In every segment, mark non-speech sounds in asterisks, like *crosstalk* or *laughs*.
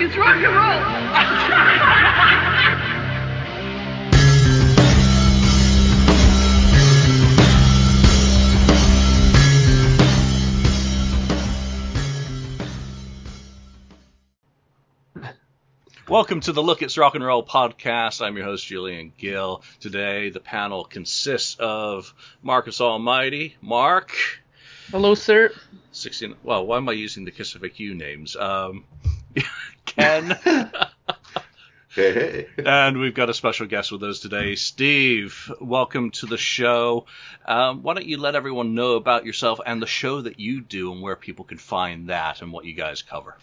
It's rock and roll. Welcome to the Look It's Rock and Roll podcast. I'm your host, Julian Gill. Today, the panel consists of Marcus Almighty, Mark. Hello, sir. 16. Well, why am I using the Kiss FAQ names? Um, *laughs* Ken. *laughs* Hey, hey. and we've got a special guest with us today, Steve. Welcome to the show. Um, why don't you let everyone know about yourself and the show that you do and where people can find that and what you guys cover?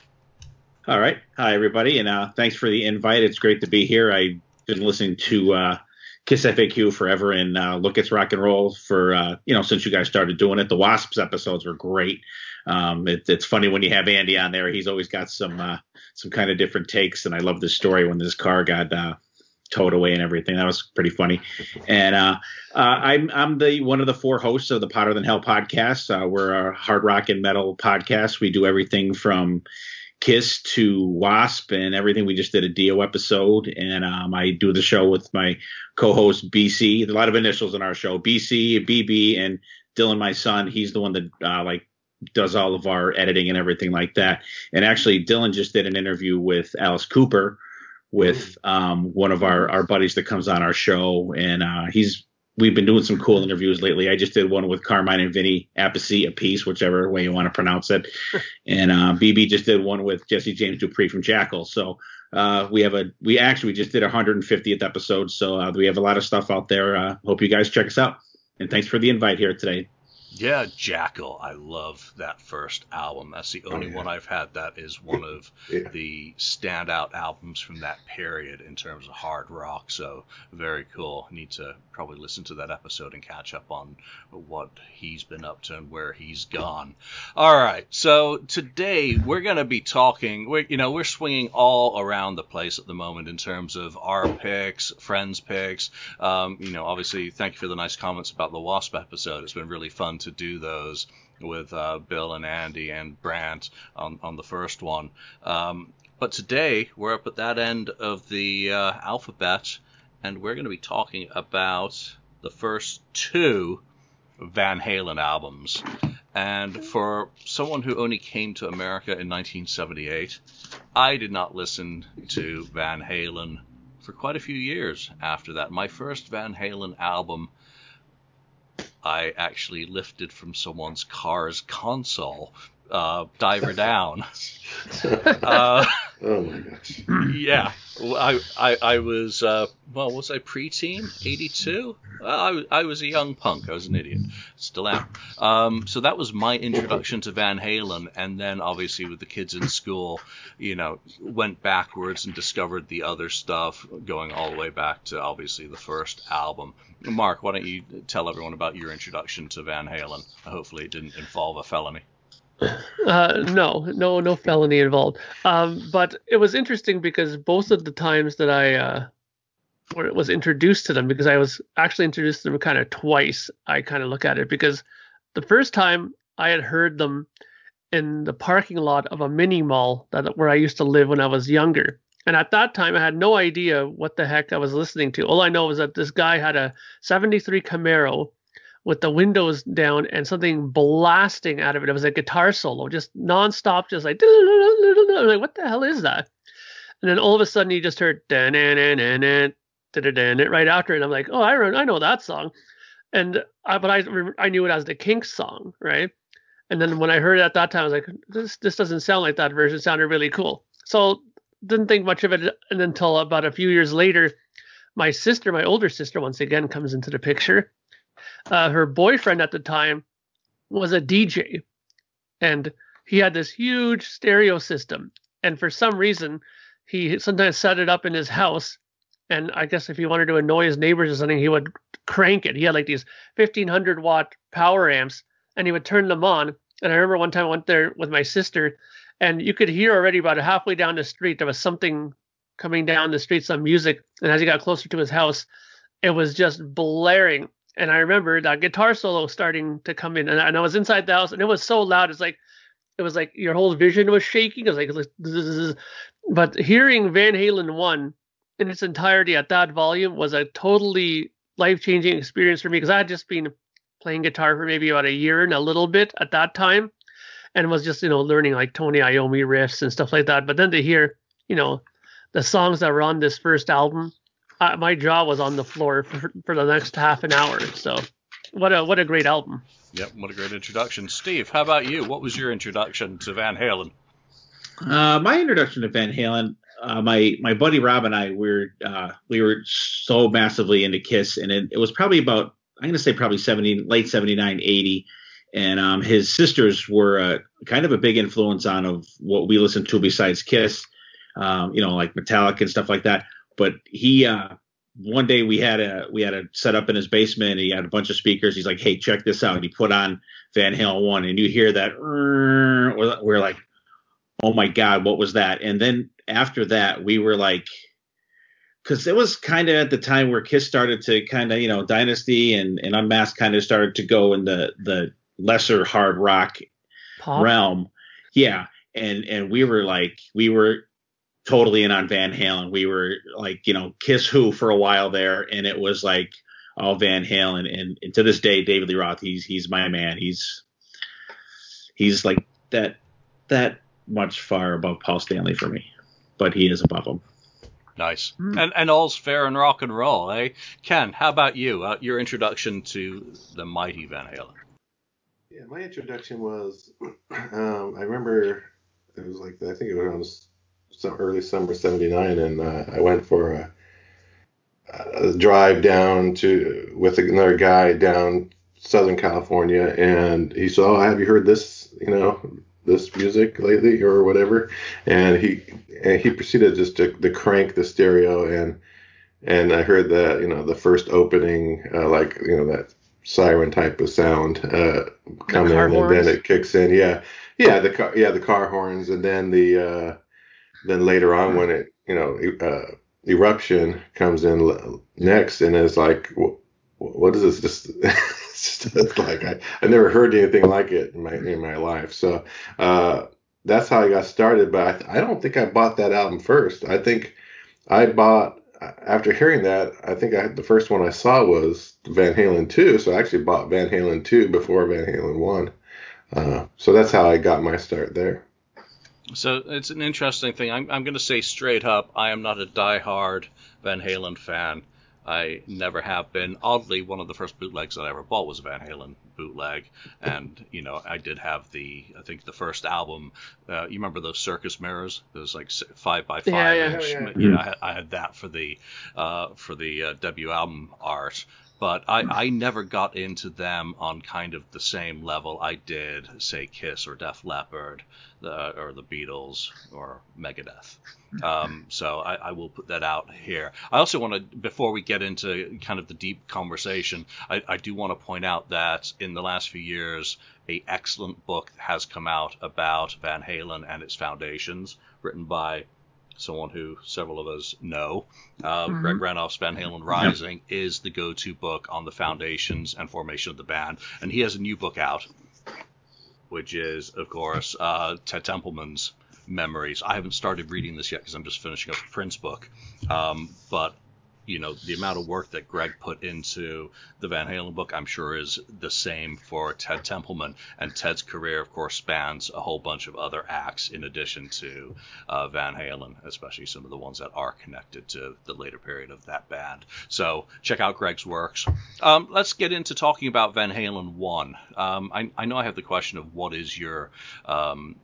All right. Hi, everybody, and uh, thanks for the invite. It's great to be here. I've been listening to uh, Kiss FAQ forever and uh, Look It's Rock and Roll for, uh, you know, since you guys started doing it. The Wasps episodes were great. Um, it, it's funny when you have Andy on there. He's always got some uh, some kind of different takes, and I love the story when this car got uh, towed away and everything. That was pretty funny. And uh, uh, I'm I'm the one of the four hosts of the Hotter Than Hell podcast. Uh, we're a hard rock and metal podcast. We do everything from Kiss to Wasp and everything. We just did a Dio episode, and um, I do the show with my co-host BC. A lot of initials in our show: BC, BB, and Dylan, my son. He's the one that uh, like does all of our editing and everything like that. And actually, Dylan just did an interview with Alice Cooper, with um, one of our our buddies that comes on our show, and uh, he's we've been doing some cool interviews lately. I just did one with Carmine and Vinny Appice, a piece, whichever way you want to pronounce it. *laughs* and uh, BB just did one with Jesse James Dupree from Jackyl. So uh, we have a we actually just did our 150th episode. So uh, we have a lot of stuff out there. Uh, hope you guys check us out. And thanks for the invite here today. Yeah, Jackyl. I love that first album. That's the only Oh, yeah. one I've had that is one of Yeah. the standout albums from that period in terms of hard rock. So very cool. Need to probably listen to that episode and catch up on what he's been up to and where he's gone. All right. So today we're going to be talking. We're you know we're swinging all around the place at the moment in terms of our picks, friends' picks. Um, you know, obviously, thank you for the nice comments about the Wasp episode. It's been really fun to do those with uh, Bill and Andy and Brant on, on the first one. Um, but today, we're up at that end of the uh, alphabet, and we're going to be talking about the first two Van Halen albums. And for someone who only came to America in 1978, I did not listen to Van Halen for quite a few years after that. My first Van Halen album I actually lifted from someone's car's console, uh, Diver Down. *laughs* Uh, oh my gosh. yeah, I, I, I was, uh, well, was I preteen? 82? Well, I, was- I was a young punk. I was an idiot. Still am. Um, so that was my introduction to Van Halen. And then, obviously, with the kids in school, you know, went backwards and discovered the other stuff, going all the way back to, obviously, the first album. Mark, why don't you tell everyone about your introduction to Van Halen? Hopefully, it didn't involve a felony. Uh, no, no, no felony involved. Um, but it was interesting because both of the times that I uh, was introduced to them, because I was actually introduced to them kind of twice. I kind of look at it because the first time I had heard them in the parking lot of a mini mall that where I used to live when I was younger. And at that time, I had no idea what the heck I was listening to. All I know was that this guy had a 73 Camaro with the windows down and something blasting out of it. It was a guitar solo, just nonstop, just like, like, what the hell is that? And then all of a sudden, you just heard right after it. I'm like, oh, I, I know that song. And I, but I, I knew it as the Kinks song, right? And then when I heard it at that time, I was like, this, this doesn't sound like that version. It sounded really cool. So didn't think much of it and until about a few years later, my sister, my older sister, once again comes into the picture. Uh, her boyfriend at the time was a DJ, and he had this huge stereo system. And for some reason, he sometimes set it up in his house. And I guess if he wanted to annoy his neighbors or something, he would crank it. He had like these 1500 watt power amps, and he would turn them on. And I remember one time I went there with my sister, and you could hear already about halfway down the street there was something coming down the street, some music. And as he got closer to his house, it was just blaring. And I remember that guitar solo starting to come in, and I, and I was inside the house, and it was so loud. It's like it was like your whole vision was shaking. It was like, it was like but hearing Van Halen one in its entirety at that volume was a totally life changing experience for me because I had just been playing guitar for maybe about a year and a little bit at that time, and was just you know learning like Tony Iommi riffs and stuff like that. But then to hear you know the songs that were on this first album, uh, my jaw was on the floor for, for the next half an hour. So what a what a great album. Yep, what a great introduction. Steve, how about you? What was your introduction to Van Halen? Uh, my introduction to Van Halen, uh, my my buddy Rob and I were uh, we were so massively into Kiss, and it, it was probably about I'm gonna say probably 70 late 79, 80, and um, his sisters were uh, kind of a big influence on of what we listened to besides Kiss, um, you know, like Metallica and stuff like that. But he uh, one day we had a we had a set up in his basement. he had a bunch of speakers. He's like, "Hey, check this out." And he put on Van Halen one, and you hear that. We're like, "Oh my god, what was that?" And then after that, we were like, because it was kind of at the time where Kiss started to kind of you know Dynasty and and Unmasked kind of started to go in the the lesser hard rock Pop. realm. Yeah, and and we were like we were totally in on Van Halen. We were like, you know, Kiss Who for a while there, and it was like all Van Halen. And, and to this day, David Lee Roth, he's he's my man. He's he's like that that much far above Paul Stanley for me, but he is above him. Nice. Hmm. And and all's fair in rock and roll, eh? Ken, how about you? Uh, your introduction to the mighty Van Halen. Yeah, my introduction was, *clears throat* um, I remember it was like I think it was around some early summer '79, and uh, I went for a, a drive down to with another guy down Southern California, and he said, "Oh, have you heard this? You know, this music lately, or whatever?" And he and he proceeded just to, to crank the stereo, and and I heard that you know the first opening, uh, like you know that siren type of sound uh, come in, car and then it kicks in. Yeah, yeah, the car, yeah, the car horns, and then the uh, then later on when it you know uh, eruption comes in next, and it's like, wh- what is this? Just *laughs* it's just like I I never heard anything like it in my in my life. So uh, that's how I got started. But I, I don't think I bought that album first. I think I bought after hearing that. I think I the first one I saw was Van Halen 2. So I actually bought Van Halen 2 before Van Halen 1. Uh, so that's how I got my start there. So it's an interesting thing. I'm, I'm going to say straight up, I am not a die-hard Van Halen fan. I never have been. Oddly, one of the first bootlegs that I ever bought was a Van Halen bootleg, and you know I did have the I think the first album. Uh, you remember those circus mirrors? Those like five by five Yeah, yeah. inch. Oh, yeah. You know, I, had- I had that for the uh, for the uh, debut album art. But I, I never got into them on kind of the same level I did, say, Kiss or Def Leppard, or the Beatles or Megadeth. Um, so I, I will put that out here. I also want to, before we get into kind of the deep conversation, I, I do want to point out that in the last few years, a excellent book has come out about Van Halen and its foundations, written by someone who several of us know. Uh, Mhm. Greg Renoff's Van Halen Rising is the go-to book on the foundations and formation of the band, and he has a new book out, which is, of course, uh, Ted Templeman's Memories. I haven't started reading this yet because I'm just finishing up the Prince book, um, but you know the amount of work that Greg put into the Van Halen book, I'm sure is the same for Ted Templeman. And Ted's career, of course, spans a whole bunch of other acts in addition to uh, Van Halen, especially some of the ones that are connected to the later period of that band. So check out Greg's works. Um, let's get into talking about Van Halen one. Um, I, I know I have the question of what is your um,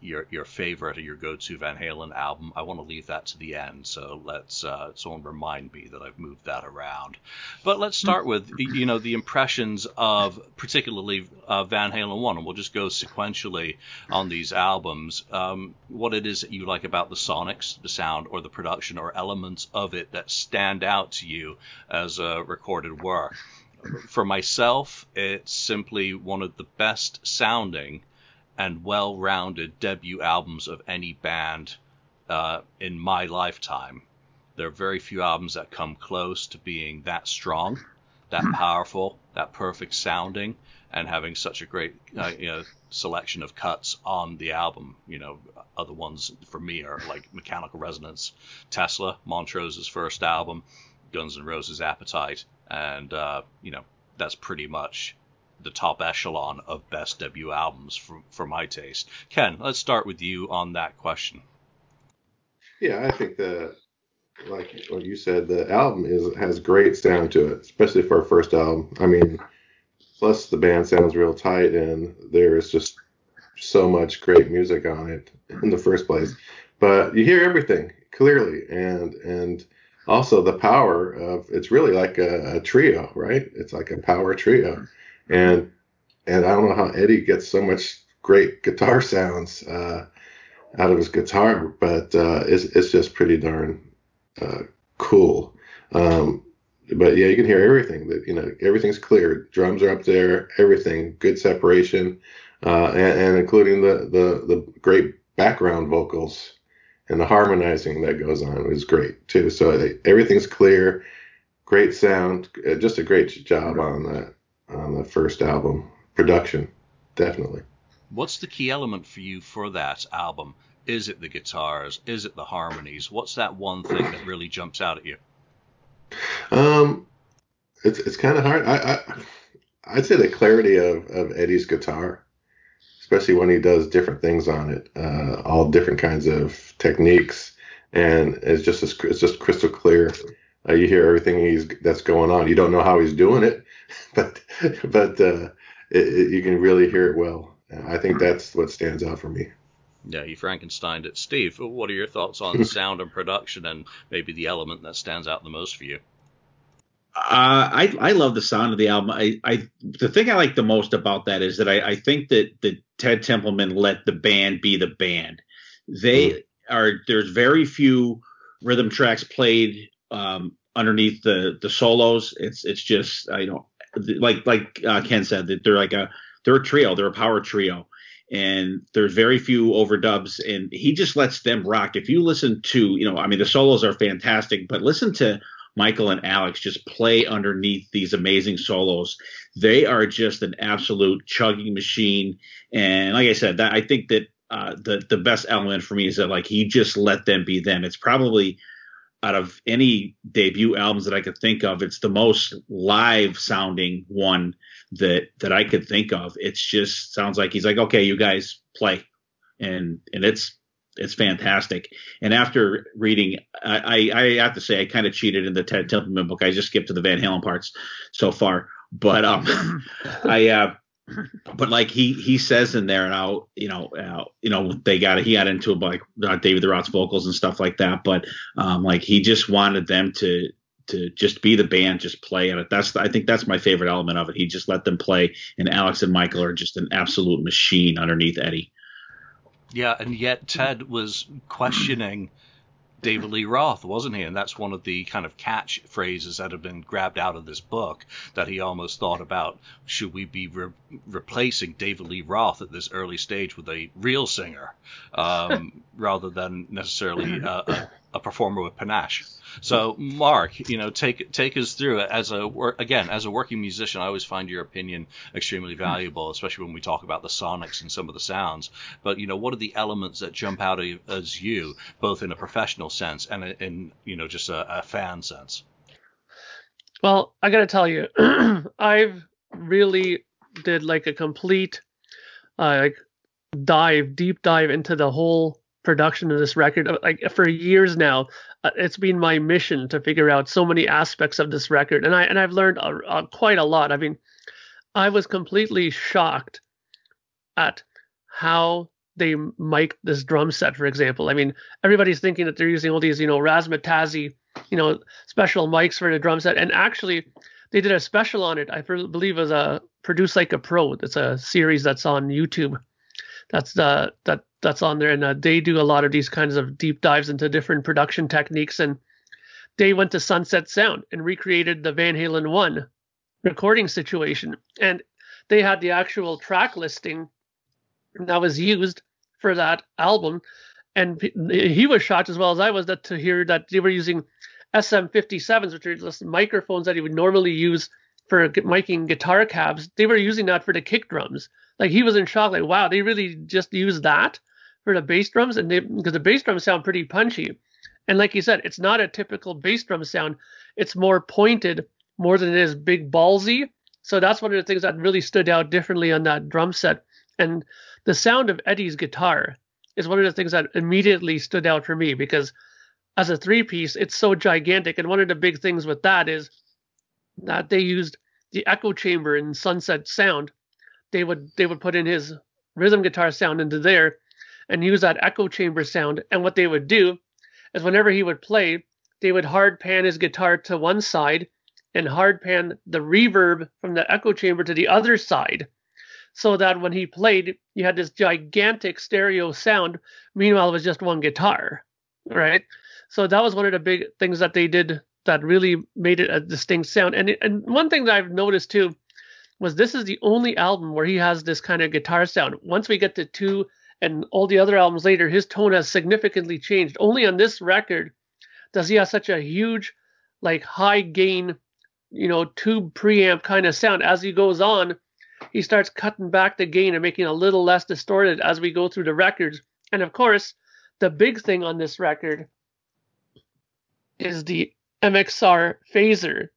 your your favorite or your go-to Van Halen album. I want to leave that to the end, so let's uh, someone remind me that I've moved that around. But let's start with you know the impressions of particularly uh, Van Halen one, and we'll just go sequentially on these albums. Um, what it is that you like about the sonics, the sound, or the production, or elements of it that stand out to you as a recorded work. For myself, it's simply one of the best sounding and well-rounded debut albums of any band uh, in my lifetime. There are very few albums that come close to being that strong. that powerful, that perfect sounding, and having such a great uh, you know, selection of cuts on the album. You know, other ones for me are like Mechanical Resonance, Tesla, Montrose's first album, Guns N' Roses' Appetite, and uh, you know that's pretty much the top echelon of best debut albums for, for my taste. Ken, let's start with you on that question. Yeah, I think the like what you said, the album is has great sound to it, especially for a first album. I mean, plus the band sounds real tight, and there is just so much great music on it in the first place. But you hear everything clearly, and and also the power of it's really like a, a trio, right? It's like a power trio, and and I don't know how Eddie gets so much great guitar *laughs* sounds uh, out of his guitar, but uh, it's it's just pretty darn uh, cool. Um, but yeah, you can hear everything. That you know, everything's clear. Drums are up there. Everything, good separation, uh, and, and, including the, the the great background vocals and the harmonizing that goes on is great too. So everything's clear, great sound, uh, just a great job on that on the first album production, definitely. What's the key element for you for that album? Is it the guitars? Is it the harmonies? What's that one thing that really jumps out at you? Um, it's it's kind of hard. I, I I'd say the clarity of of Eddie's guitar, especially when he does different things on it, uh, all different kinds of techniques, and it's just it's just crystal clear. Uh, you hear everything he's that's going on. You don't know how he's doing it, *laughs* but but uh, it, it, you can really hear it well. I think that's what stands out for me. Yeah, you Frankensteined it. Steve, what are your thoughts on *laughs* sound and production and maybe the element that stands out the most for you? Uh, I I love the sound of the album. I, I the thing I like the most about that is that I, I think that that Ted Templeman let the band be the band. They mm. are there's very few rhythm tracks played um, underneath the the solos. It's it's just you know like like uh, Ken said that they're like a they're a trio. They're a power trio and there's very few overdubs and he just lets them rock if you listen to you know i mean the solos are fantastic but listen to michael and alex just play underneath these amazing solos they are just an absolute chugging machine and like i said that i think that uh, the the best element for me is that like he just let them be them it's probably out of any debut albums that I could think of, it's the most live sounding one that that I could think of. It's just sounds like he's like, okay, you guys play, and and it's it's fantastic. And after reading, I I, I have to say I kind of cheated in the Ted Templeman book. I just skipped to the Van Halen parts so far, but um, *laughs* I uh, but like he he says in there, and I'll you know uh, you know they got he got into like uh, David the Roth's vocals and stuff like that, but um, like he just wanted them to to just be the band, just play at it. That's I think that's my favorite element of it. He just let them play, and Alex and Michael are just an absolute machine underneath Eddie. Yeah, and yet Ted was questioning David Lee Roth, wasn't he? And that's one of the kind of catch phrases that have been grabbed out of this book that he almost thought about should we be re- replacing David Lee Roth at this early stage with a real singer um, *laughs* rather than necessarily a, a, a performer with panache. So, Mark, you know, take take us through it as a again as a working musician. I always find your opinion extremely valuable, especially when we talk about the sonics and some of the sounds. But you know, what are the elements that jump out as you, both in a professional sense and in you know just a, a fan sense? Well, I got to tell you, *clears throat* I've really did like a complete uh, like dive, deep dive into the whole production of this record. Like for years now, uh, it's been my mission to figure out so many aspects of this record, and I and I've learned quite a lot. I mean, I was completely shocked at how they mic this drum set, for example. I mean, everybody's thinking that they're using all these, you know, razzmatazzy, you know, special mics for the drum set, and actually, they did a special on it. I believe was a Produce Like a Pro. It's a series that's on YouTube. That's the that that's on there, and uh, they do a lot of these kinds of deep dives into different production techniques. And they went to Sunset Sound and recreated the Van Halen one recording situation, and they had the actual track listing that was used for that album. And he was shocked as well as I was that to hear that they were using SM57s, which are just microphones that he would normally use for miking guitar cabs, they were using that for the kick drums. Like he was in shock, like wow, they really just use that for the bass drums, and because the bass drums sound pretty punchy. And like you said, it's not a typical bass drum sound. It's more pointed more than it is big ballsy. So that's one of the things that really stood out differently on that drum set. And the sound of Eddie's guitar is one of the things that immediately stood out for me because as a three piece, it's so gigantic. And one of the big things with that is that they used the echo chamber in Sunset Sound. They would they would put in his rhythm guitar sound into there and use that echo chamber sound. And what they would do is whenever he would play, they would hard pan his guitar to one side and hard pan the reverb from the echo chamber to the other side so that when he played, you had this gigantic stereo sound. Meanwhile, it was just one guitar, right? So that was one of the big things that they did that really made it a distinct sound. And and one thing that I've noticed too was this is the only album where he has this kind of guitar sound. Once we get to two and all the other albums later, his tone has significantly changed. Only on this record does he have such a huge, like high gain, you know, tube preamp kind of sound. As he goes on, he starts cutting back the gain and making a little less distorted as we go through the records. And of course, the big thing on this record is the MXR phaser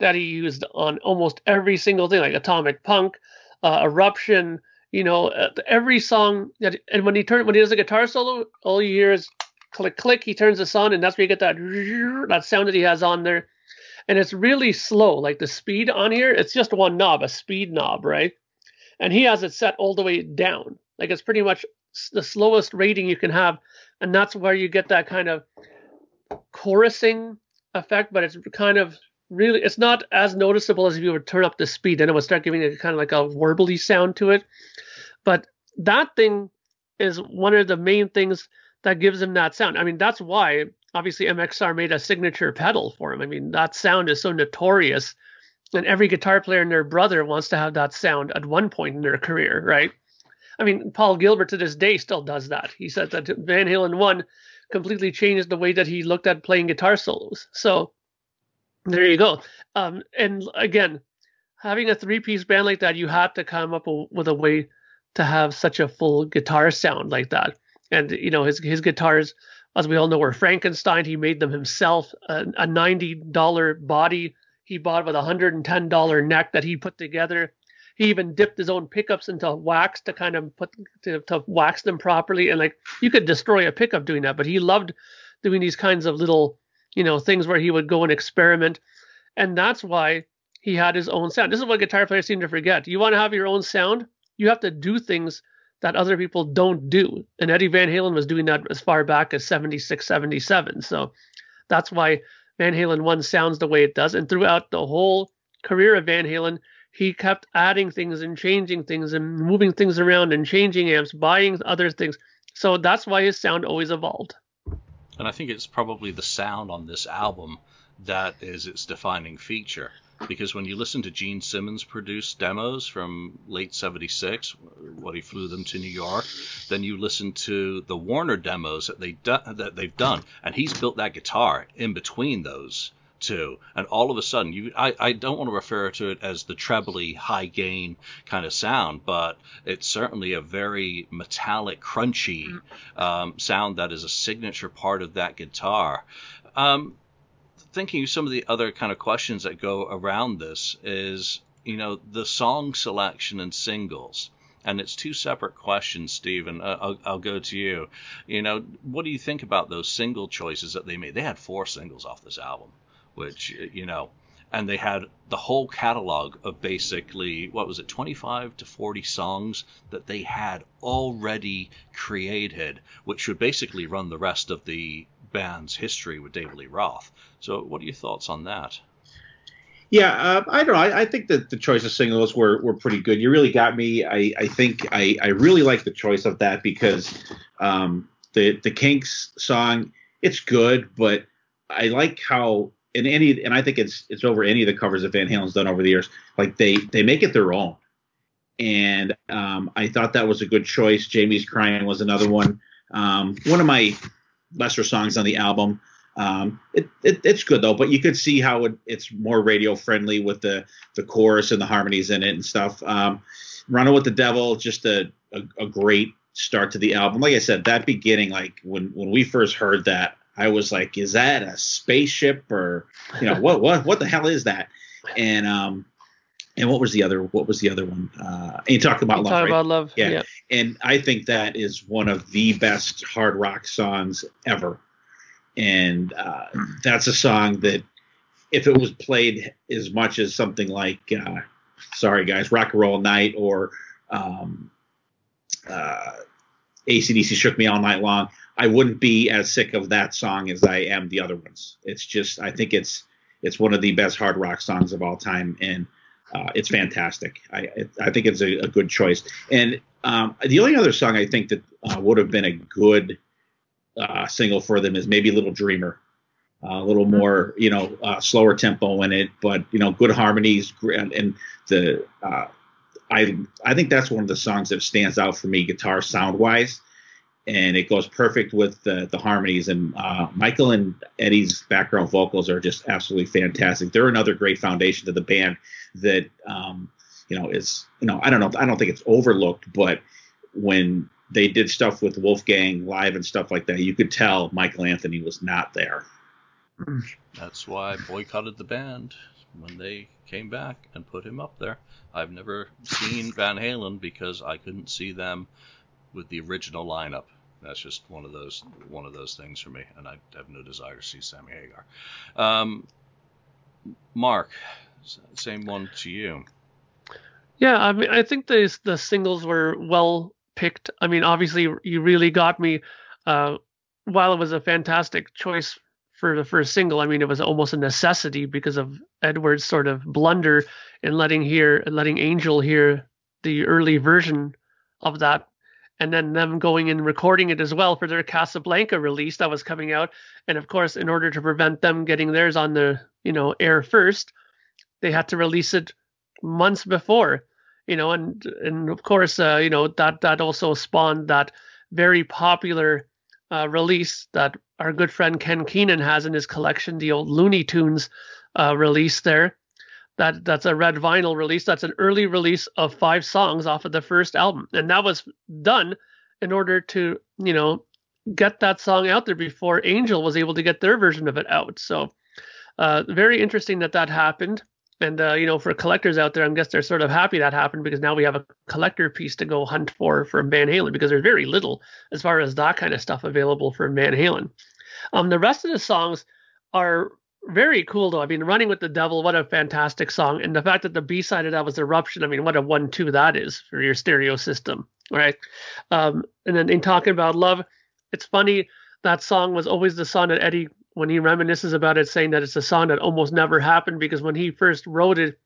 that he used on almost every single thing, like Atomic Punk, uh, Eruption, you know, uh, every song that, and when he turns, when he does a guitar solo, all you hear is click, click. He turns this on, and that's where you get that that sound that he has on there, and it's really slow. Like the speed on here, it's just one knob, a speed knob, right? And he has it set all the way down, like it's pretty much the slowest rating you can have, and that's where you get that kind of chorusing effect, but it's kind of really it's not as noticeable as if you would turn up the speed and it would start giving it kind of like a warbly sound to it. But that thing is one of the main things that gives him that sound. I mean, that's why obviously MXR made a signature pedal for him. I mean, that sound is so notorious, and every guitar player and their brother wants to have that sound at one point in their career, right? I mean, Paul Gilbert to this day still does that. He said that Van Halen 1 completely changed the way that he looked at playing guitar solos. So there you go. Um, and again, having a three piece band like that, you have to come up with a way to have such a full guitar sound like that. And you know, his his guitars, as we all know, were Frankenstein. He made them himself. A, a ninety dollar body he bought with a hundred and ten dollar neck that he put together. He even dipped his own pickups into wax to kind of put to, to wax them properly. And like you could destroy a pickup doing that, but he loved doing these kinds of little, you know, things where he would go and experiment. And that's why he had his own sound. This is what guitar players seem to forget. You want to have your own sound? You have to do things that other people don't do. And Eddie Van Halen was doing that as far back as 76, 77. So that's why Van Halen 1 sounds the way it does. And throughout the whole career of Van Halen, he kept adding things and changing things and moving things around and changing amps, buying other things. So that's why his sound always evolved. And I think it's probably the sound on this album that is its defining feature. Because when you listen to Gene Simmons produce demos from late 76 what he flew them to New York then you listen to the Warner demos that they do, that they've done. And he's built that guitar in between those two and all of a sudden you I, I don't want to refer to it as the trebly high gain kind of sound but it's certainly a very metallic crunchy mm. um, sound that is a signature part of that guitar um, thinking some of the other kind of questions that go around this is, you know, the song selection and singles. And it's two separate questions, Stephen. Uh, I'll, I'll go to you. You know, what do you think about those single choices that they made? They had four singles off this album, which, you know, and they had the whole catalog of basically what was it 25 to 40 songs that they had already created which would basically run the rest of the band's history with David Lee Roth. So, what are your thoughts on that? Yeah, uh, I don't know. I, I, think that the choice of singles were, were pretty good. You really got me. I, I think I, I really like the choice of that because um, the the Kinks song it's good, but I like how in any and I think it's it's over any of the covers that Van Halen's done over the years. Like they they make it their own, and um, I thought that was a good choice. Jamie's Crying was another one. Um, one of my lesser songs on the album. Um, it, it, it's good though, but you could see how it, it's more radio friendly with the the chorus and the harmonies in it and stuff. Um, Running with the Devil, just a, a, a great start to the album. Like I said, that beginning, like when when we first heard that, I was like, is that a spaceship or you know what what what the hell is that? And um and what was the other what was the other one? Uh and you talked about You love, talk right? about love. Yeah. yeah. and I think that is one of the best hard rock songs ever. And uh, that's a song that, if it was played as much as something like, uh, sorry guys, Rock and Roll Night or um, uh, ACDC Shook Me All Night Long, I wouldn't be as sick of that song as I am the other ones. It's just, I think it's it's one of the best hard rock songs of all time, and uh, it's fantastic. I it, I think it's a, a good choice. And um, the only other song I think that uh, would have been a good uh, single for them is maybe Little Dreamer. Uh, a little more, you know, uh, slower tempo in it, but you know, good harmonies and, and the. Uh, I I think that's one of the songs that stands out for me, guitar sound wise, and it goes perfect with the the harmonies. And uh, Michael and Eddie's background vocals are just absolutely fantastic. They're another great foundation to the band that um, you know is you know I don't know I don't think it's overlooked, but when they did stuff with Wolfgang live and stuff like that, you could tell Michael Anthony was not there. That's why I boycotted the band when they came back and put him up there. I've never seen Van Halen because I couldn't see them with the original lineup. That's just one of those one of those things for me, and I have no desire to see Sammy Hagar. Um, Mark, same one to you. Yeah, I mean, I think the the singles were well picked. I mean, obviously, you really got me. Uh, while it was a fantastic choice for the first single, I mean, it was almost a necessity because of Edward's sort of blunder in letting hear letting Angel hear the early version of that, and then them going and recording it as well for their Casablanca release that was coming out. And of course, in order to prevent them getting theirs on the you know air first, they had to release it months before you know and and of course uh, you know that that also spawned that very popular uh, release that our good friend Ken Keenan has in his collection the old Looney Tunes uh, release there that that's a red vinyl release. That's an early release of five songs off of the first album. And that was done in order to you know get that song out there before Angel was able to get their version of it out. So uh, very interesting that that happened. And uh, you know, for collectors out there, I guess they're sort of happy that happened because now we have a collector piece to go hunt for from Van Halen because there's very little as far as that kind of stuff available from Van Halen. Um, the rest of the songs are very cool though. I mean, Running with the Devil, what a fantastic song, and the fact that the B side of that was Eruption. I mean, what a one-two that is for your stereo system, right? Um, and then in talking about love, it's funny that song was always the song that Eddie when he reminisces about it, saying that it's a song that almost never happened because when he first wrote it,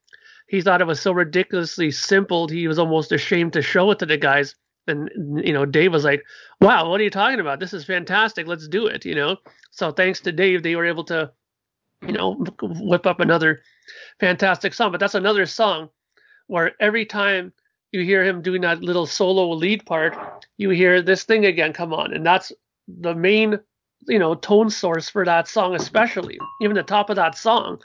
he thought it was so ridiculously simple he was almost ashamed to show it to the guys. And you know, Dave was like, "Wow, what are you talking about? This is fantastic. Let's do it." You know, so thanks to Dave, they were able to, you know, whip up another fantastic song. But that's another song where every time you hear him doing that little solo lead part, you hear this thing again come on, and that's the main you know tone source for that song especially. Even the top of that song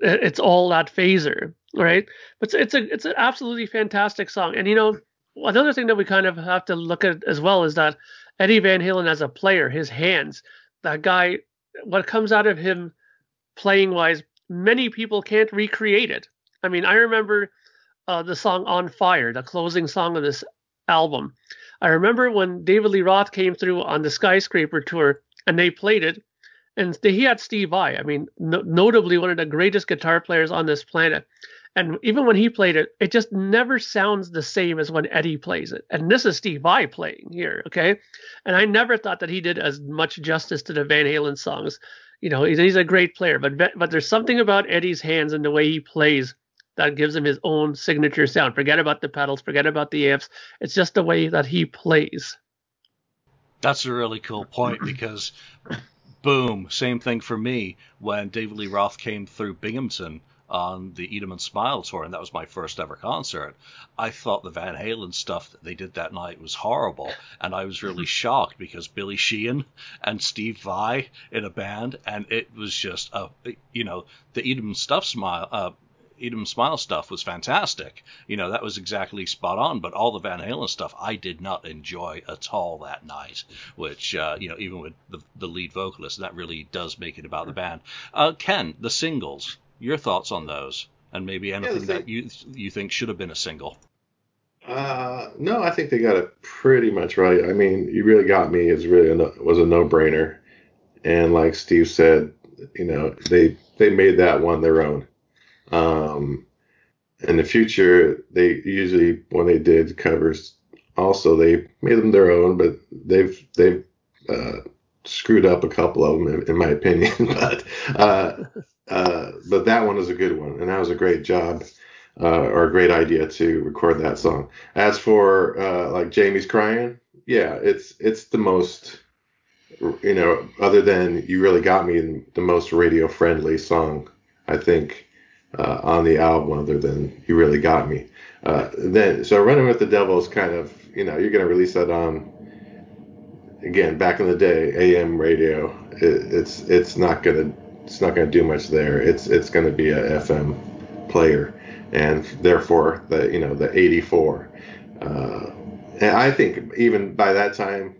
it's all that phaser right? But it's, a it's an absolutely fantastic song. And you know another thing that we kind of have to look at as well is that eddie van halen as a player his hands that guy what comes out of him playing wise many people can't recreate it i mean i remember uh, the song on fire the closing song of this album i remember when david lee roth came through on the skyscraper tour and they played it. And he had Steve Vai. I mean, no, notably one of the greatest guitar players on this planet. And even when he played it, it just never sounds the same as when Eddie plays it. And this is Steve Vai playing here, okay? And I never thought that he did as much justice to the Van Halen songs. You know, he's, he's a great player, but but there's something about Eddie's hands and the way he plays that gives him his own signature sound. Forget about the pedals, forget about the amps. It's just the way that he plays. That's a really cool point *clears throat* because, boom, same thing for me when David Lee Roth came through Binghamton on the Eat 'em and Smile tour, and that was my first ever concert. I thought the Van Halen stuff that they did that night was horrible, and I was really shocked because Billy Sheehan and Steve Vai in a band, and it was just a you know the Eat 'em Stuff Smile. Uh, 'em Smile stuff was fantastic. You know, that was exactly spot on. But all the Van Halen stuff, I did not enjoy at all that night. Which, uh, you know, even with the, the lead vocalist, that really does make it about the band. Uh, Ken, the singles, your thoughts on those, and maybe anything yeah, that you you think should have been a single. Uh, no, I think they got it pretty much right. I mean, you really got me It's really a no, was a no brainer, and like Steve said, you know, they they made that one their own. Um, in the future, they usually when they did covers, also they made them their own, but they've they've uh, screwed up a couple of them, in, in my opinion. *laughs* but uh, *laughs* uh, but that one is a good one, and that was a great job. Uh, or a great idea to record that song. As for uh, like Jamie's crying, yeah, it's it's the most you know, other than you really got me the most radio friendly song I think uh, on the album other than you really got me. Uh, then so running with the devil is kind of you know you're going to release that on again back in the day AM radio. It, it's it's not to it's not to do much there. It's it's to be a FM player and therefore the you know the 84. Uh, and I think even by that time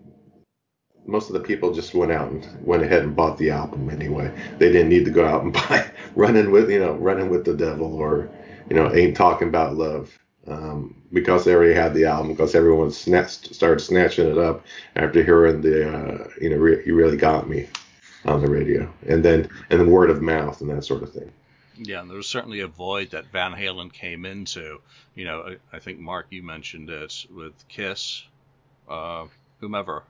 most of the people just went out and went ahead and bought the album anyway. They didn't need to go out and *laughs* buy running with you know running with the devil or you know ain't talking about love um, because they already had the album because everyone snatched started snatching it up after hearing the uh, you know re- you really got me on the radio and then and then word of mouth and that sort of thing. Yeah, and there was certainly a void that Van Halen came into. You know, I, I think Mark, you mentioned it with Kiss, uh, whomever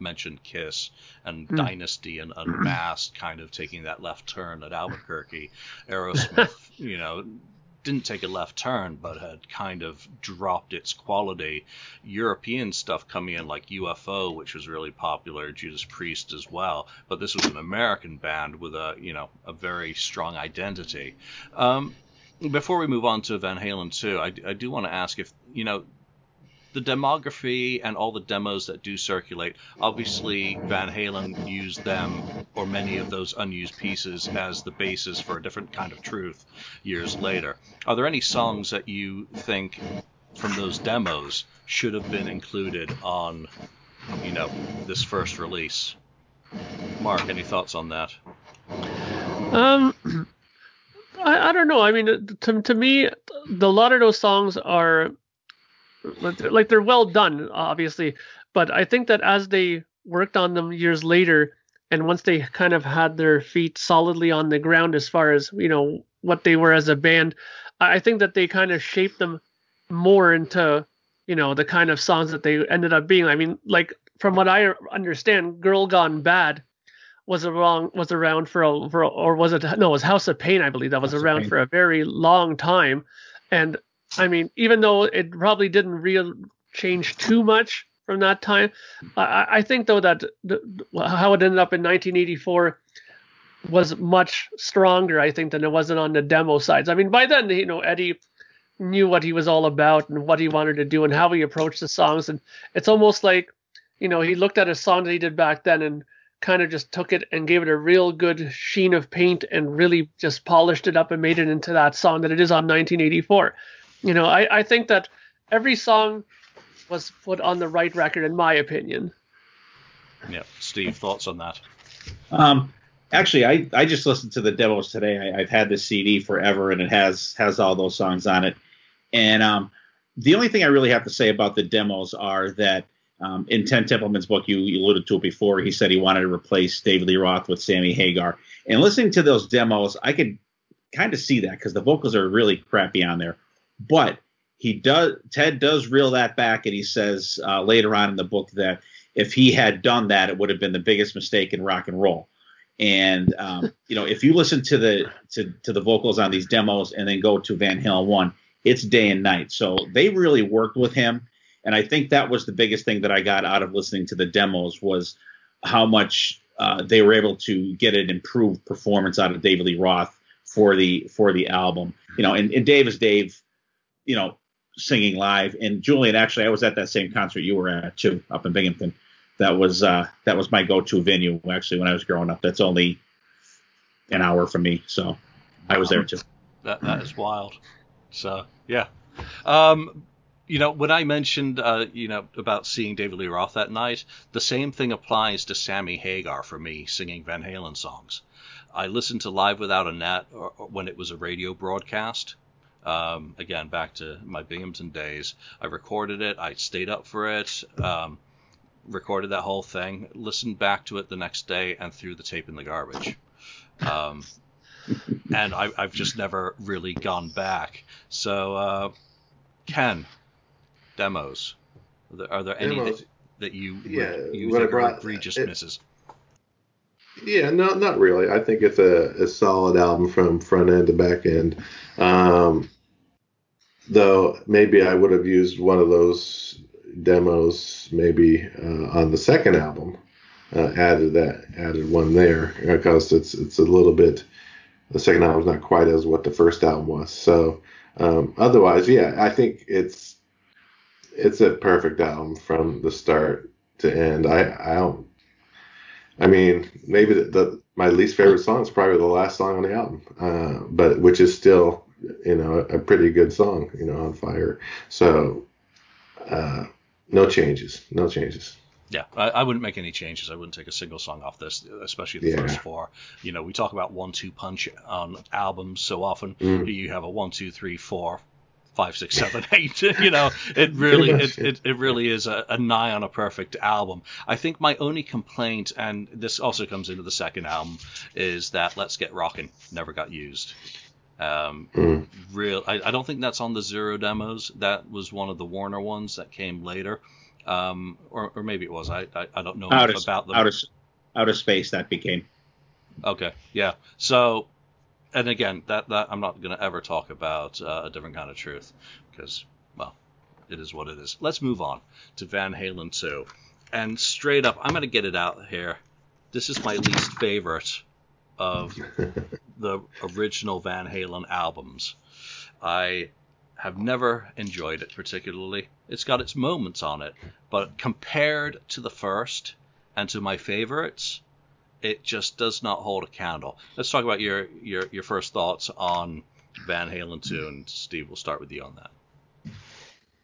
mentioned Kiss and mm. Dynasty and Unmasked kind of taking that left turn at Albuquerque. Aerosmith, *laughs* you know, didn't take a left turn, but had kind of dropped its quality. European stuff coming in like UFO, which was really popular, Judas Priest as well. But this was an American band with a you know a very strong identity. Um, before we move on to Van Halen 2, I, I do want to ask if you know the demography and all the demos that do circulate, obviously Van Halen used them or many of those unused pieces as the basis for a different kind of truth years later. Are there any songs that you think from those demos should have been included on, you know, this first release? Mark, any thoughts on that? Um, *clears throat* I, I don't know. I mean, to, to me, the, a lot of those songs are like they're well done, obviously, but I think that as they worked on them years later, and once they kind of had their feet solidly on the ground as far as you know what they were as a band, I think that they kind of shaped them more into you know the kind of songs that they ended up being. I mean, like from what I understand, "Girl Gone Bad" was around was around for a, for a, or was it no it was House of Pain I believe that was House around for a very long time, and I mean, even though it probably didn't real change too much from that time, I, I think though that the, how it ended up in 1984 was much stronger, I think, than it wasn't on the demo sides. I mean, by then, you know, Eddie knew what he was all about and what he wanted to do and how he approached the songs, and it's almost like, you know, he looked at a song that he did back then and kind of just took it and gave it a real good sheen of paint and really just polished it up and made it into that song that it is on 1984. You know, I, I think that every song was put on the right record, in my opinion. Yeah, Steve, thoughts on that? Um, actually, I, I just listened to the demos today. I, have had this CD forever, and it has has all those songs on it. And um, the only thing I really have to say about the demos are that um, in Ted Templeman's book, you, you, alluded to it before. He said he wanted to replace David Lee Roth with Sammy Hagar. And listening to those demos, I could kind of see that because the vocals are really crappy on there. But he does Ted does reel that back, and he says uh, later on in the book that if he had done that, it would have been the biggest mistake in rock and roll. And um, *laughs* you know, if you listen to the to, to the vocals on these demos and then go to Van Halen one, it's day and night. So they really worked with him, and I think that was the biggest thing that I got out of listening to the demos was how much uh, they were able to get an improved performance out of David Lee Roth for the for the album. You know, and, and Dave is Dave, you know, singing live. And Julian, actually, I was at that same concert you were at too, up in Binghamton. That was uh, that was my go-to venue actually when I was growing up. That's only an hour from me, so I was there too. That that is wild. So yeah, um, you know when I mentioned uh, you know about seeing David Lee Roth that night, the same thing applies to Sammy Hagar for me singing Van Halen songs. I listened to Live Without a Net or when it was a radio broadcast. Um, again, back to my Binghamton days. I recorded it. I stayed up for it. Um, recorded that whole thing. Listened back to it the next day and threw the tape in the garbage. Um, and I, have just never really gone back. So, uh, Ken, demos. Are there, are there any that, that, you yeah, you think brought, are egregious it, misses? Yeah, no, not really. I think it's a, a solid album from front end to back end. Um, though maybe I would have used one of those demos maybe uh, on the second album. Uh, added that added one there because it's it's a little bit the second album's not quite as what the first album was. So um, otherwise, yeah, I think it's it's a perfect album from the start to end. I I don't. I mean, maybe the, the my least favorite song is probably the last song on the album, uh, but which is still you know a, pretty good song, you know, on fire. So uh, no changes, no changes. Yeah, I, I, wouldn't make any changes. I wouldn't take a single song off this, especially the yeah. first four. You know, we talk about one two punch on albums so often. Mm. You have a one two three four five six seven *laughs* eight. you know, it really it, it, it really is a, a nigh on a perfect album. I think my only complaint, and this also comes into the second album, is that Let's Get Rockin' never got used. Um, mm. Real, I, I, don't think that's on the Zero demos. That was one of the Warner ones that came later um, or, or maybe it was. I I, I don't know out of, about them. Out of out of space that became. Okay, yeah. So, and again, that that I'm not going to ever talk about uh, a different kind of truth because well, it is what it is. Let's move on to Van Halen 2. And straight up, I'm going to get it out here. This is my least favorite of *laughs* the original Van Halen albums. I have never enjoyed it particularly. It's got its moments on it, but compared to the first and to my favorites, it just does not hold a candle. Let's talk about your your, your first thoughts on Van Halen 2, and Steve, we'll start with you on that.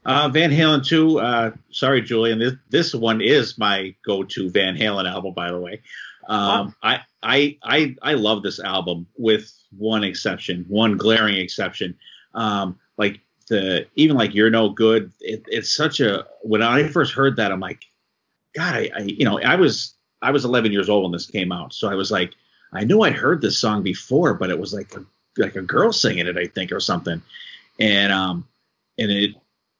Uh, Van Halen 2, uh, sorry, Julian, this, this one is my go-to Van Halen album, by the way. Um, I, I, I, I love this album with one exception, one glaring exception. Um, like the even like you're no good. It, it's such a when I first heard that, I'm like, God, I, I you know I was I was 11 years old when this came out, so I was like, I knew I'd heard this song before, but it was like a, like a girl singing it, I think, or something, and um and it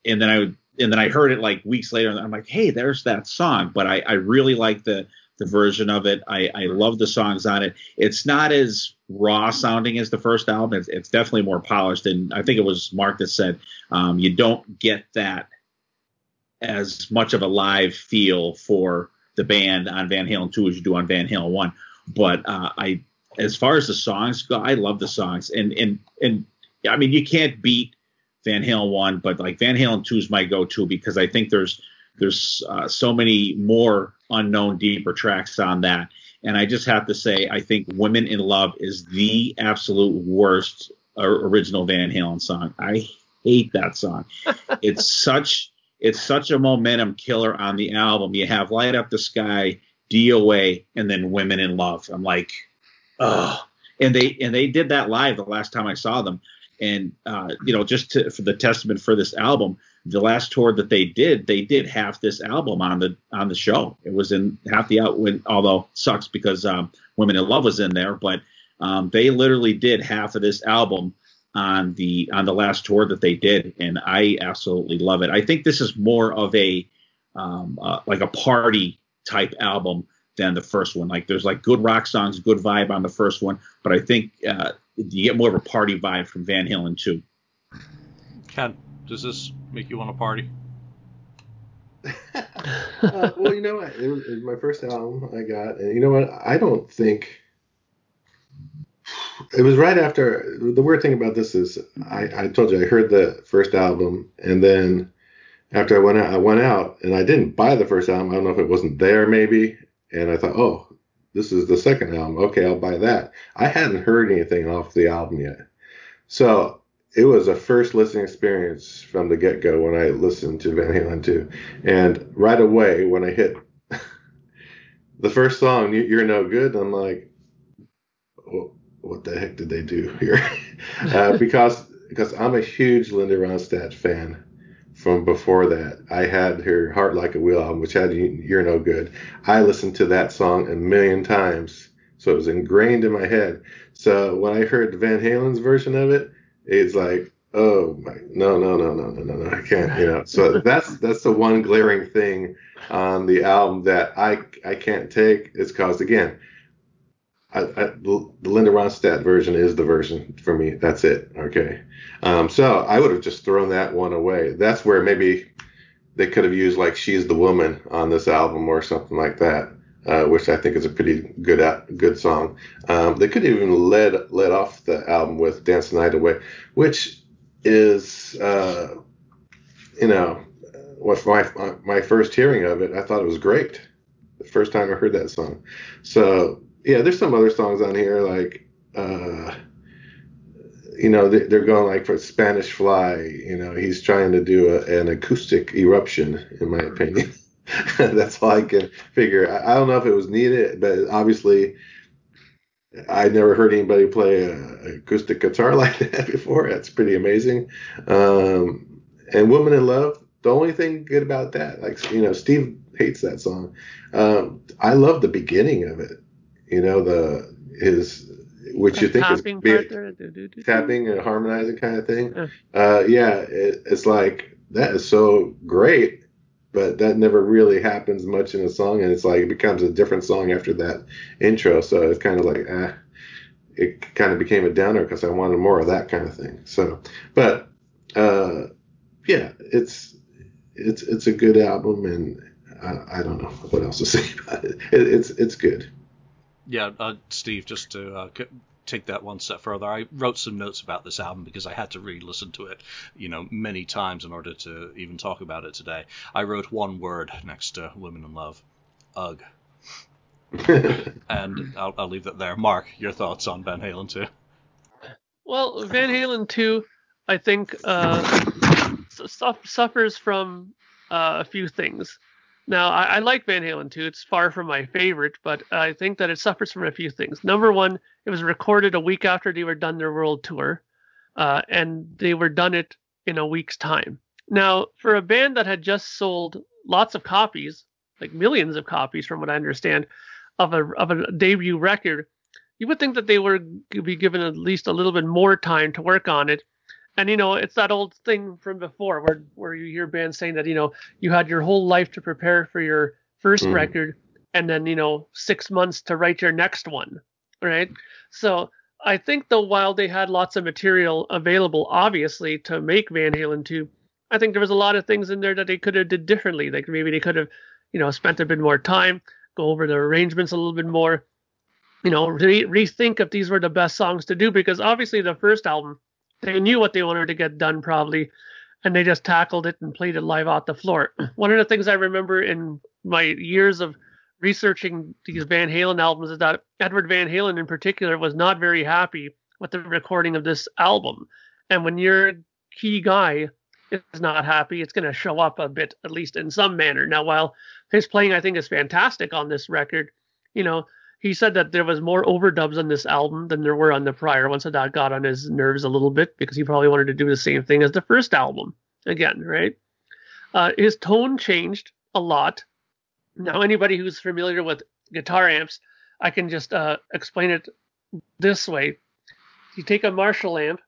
and then I would and then I heard it like weeks later, and I'm like, hey, there's that song. But I I really like the the version of it. I, I love the songs on it. It's not as raw sounding as the first album. It's, it's definitely more polished. And I think it was Mark that said um, you don't get that as much of a live feel for the band on Van Halen 2 as you do on Van Halen 1. But uh, I, as far as the songs go, I love the songs. And and and I mean, you can't beat Van Halen 1, but like Van Halen 2 is my go-to because I think there's there's uh, so many more unknown deeper tracks on that. And I just have to say, I think Women in Love is the absolute worst original Van Halen song. I hate that song. *laughs* it's such it's such a momentum killer on the album. You have Light Up the Sky, DOA, and then Women in Love. I'm like, oh. And they and they did that live the last time I saw them. And uh, you know, just to, for the testament for this album, the last tour that they did, they did half this album on the on the show. It was in half the out when although sucks because um, Women in Love was in there, but um, they literally did half of this album on the on the last tour that they did, and I absolutely love it. I think this is more of a um, uh, like a party type album than the first one. Like there's like good rock songs, good vibe on the first one, but I think uh, you get more of a party vibe from Van Halen too. Ken, does this make you want to party? *laughs* uh, well, you know what? It it was, my first album I got, and you know what? I don't think it was right after. The weird thing about this is, I, I told you I heard the first album, and then after I went out, I went out and I didn't buy the first album. I don't know if it wasn't there, maybe. And I thought, oh, this is the second album. Okay, I'll buy that. I hadn't heard anything off the album yet, so it was a first listening experience from the get go when I listened to Van Halen 2. And right away, when I hit *laughs* the first song, You're No Good, I'm like, what the heck did they do here? *laughs* uh, because because I'm a huge Linda Ronstadt fan from before that. I had her Heart Like a Wheel album, which had You're No Good. I listened to that song a million times, so it was ingrained in my head. So when I heard Van Halen's version of it, it's like, oh my, no, no, no, no, no, no, no, I can't, you know. So *laughs* that's that's the one glaring thing on the album that I I can't take. It's caused again. I, I, the Linda Ronstadt version is the version for me. That's it. Okay. Um, so I would have just thrown that one away. That's where maybe they could have used like "She's the Woman" on this album or something like that uh, which I think is a pretty good good song. Um, they could even led led off the album with "Dance the Night Away," which is uh, you know what my my first hearing of it, I thought it was great. The first time I heard that song. So yeah, there's some other songs on here like. Uh, you know they're going like for Spanish Fly. You know he's trying to do a, an acoustic eruption, in my opinion. *laughs* That's all I can figure. I, I, don't know if it was needed, but obviously, I never heard anybody play a, acoustic guitar *laughs* like that before. That's pretty amazing. Um, and "Woman in Love," the only thing good about that, like you know, Steve hates that song. Um, I love the beginning of it. You know, the his which you think is be, tapping and harmonizing kind of thing. Yeah, uh, yeah it, it's like that is so great but that never really happens much in a song, and it's like it becomes a different song after that intro. So it's kind of like, ah, it kind of became a downer because I wanted more of that kind of thing. So, but uh, yeah, it's it's it's a good album, and I, I don't know what else to *laughs* say about it. it it's it's good. Yeah, uh, Steve, just to uh, take that one step further, I wrote some notes about this album because I had to re-listen to it, you know, many times in order to even talk about it today. I wrote one word next to "Women in Love," "ugh," *laughs* and I'll, I'll leave that there. Mark, your thoughts on Van Halen too? Well, Van Halen too, I think, uh, su- suffers from uh, a few things. Now, I, I, like Van Halen too. It's far from my favorite, but I think that it suffers from a few things. Number one, it was recorded a week after they were done their world tour, uh, and they were done it in a week's time. Now, for a band that had just sold lots of copies, like millions of copies, from what I understand, of a of a debut record, you would think that they were be given at least a little bit more time to work on it and you know it's that old thing from before where where you hear bands saying that you know you had your whole life to prepare for your first mm. record and then you know six months to write your next one right so i think though while they had lots of material available obviously to make van halen 2 i think there was a lot of things in there that they could have did differently like maybe they could have you know spent a bit more time go over the arrangements a little bit more you know re- rethink if these were the best songs to do because obviously the first album they knew what they wanted to get done probably, and they just tackled it and played it live off the floor. *clears throat* One of the things I remember in my years of researching these Van Halen albums is that Edward Van Halen in particular was not very happy with the recording of this album. And when your key guy is not happy, it's going to show up a bit, at least in some manner. Now, while his playing I think is fantastic on this record, you know, he said that there was more overdubs on this album than there were on the prior one, so that got on his nerves a little bit because he probably wanted to do the same thing as the first album again, right? Uh, his tone changed a lot. Now, anybody who's familiar with guitar amps, I can just uh, explain it this way: you take a Marshall amp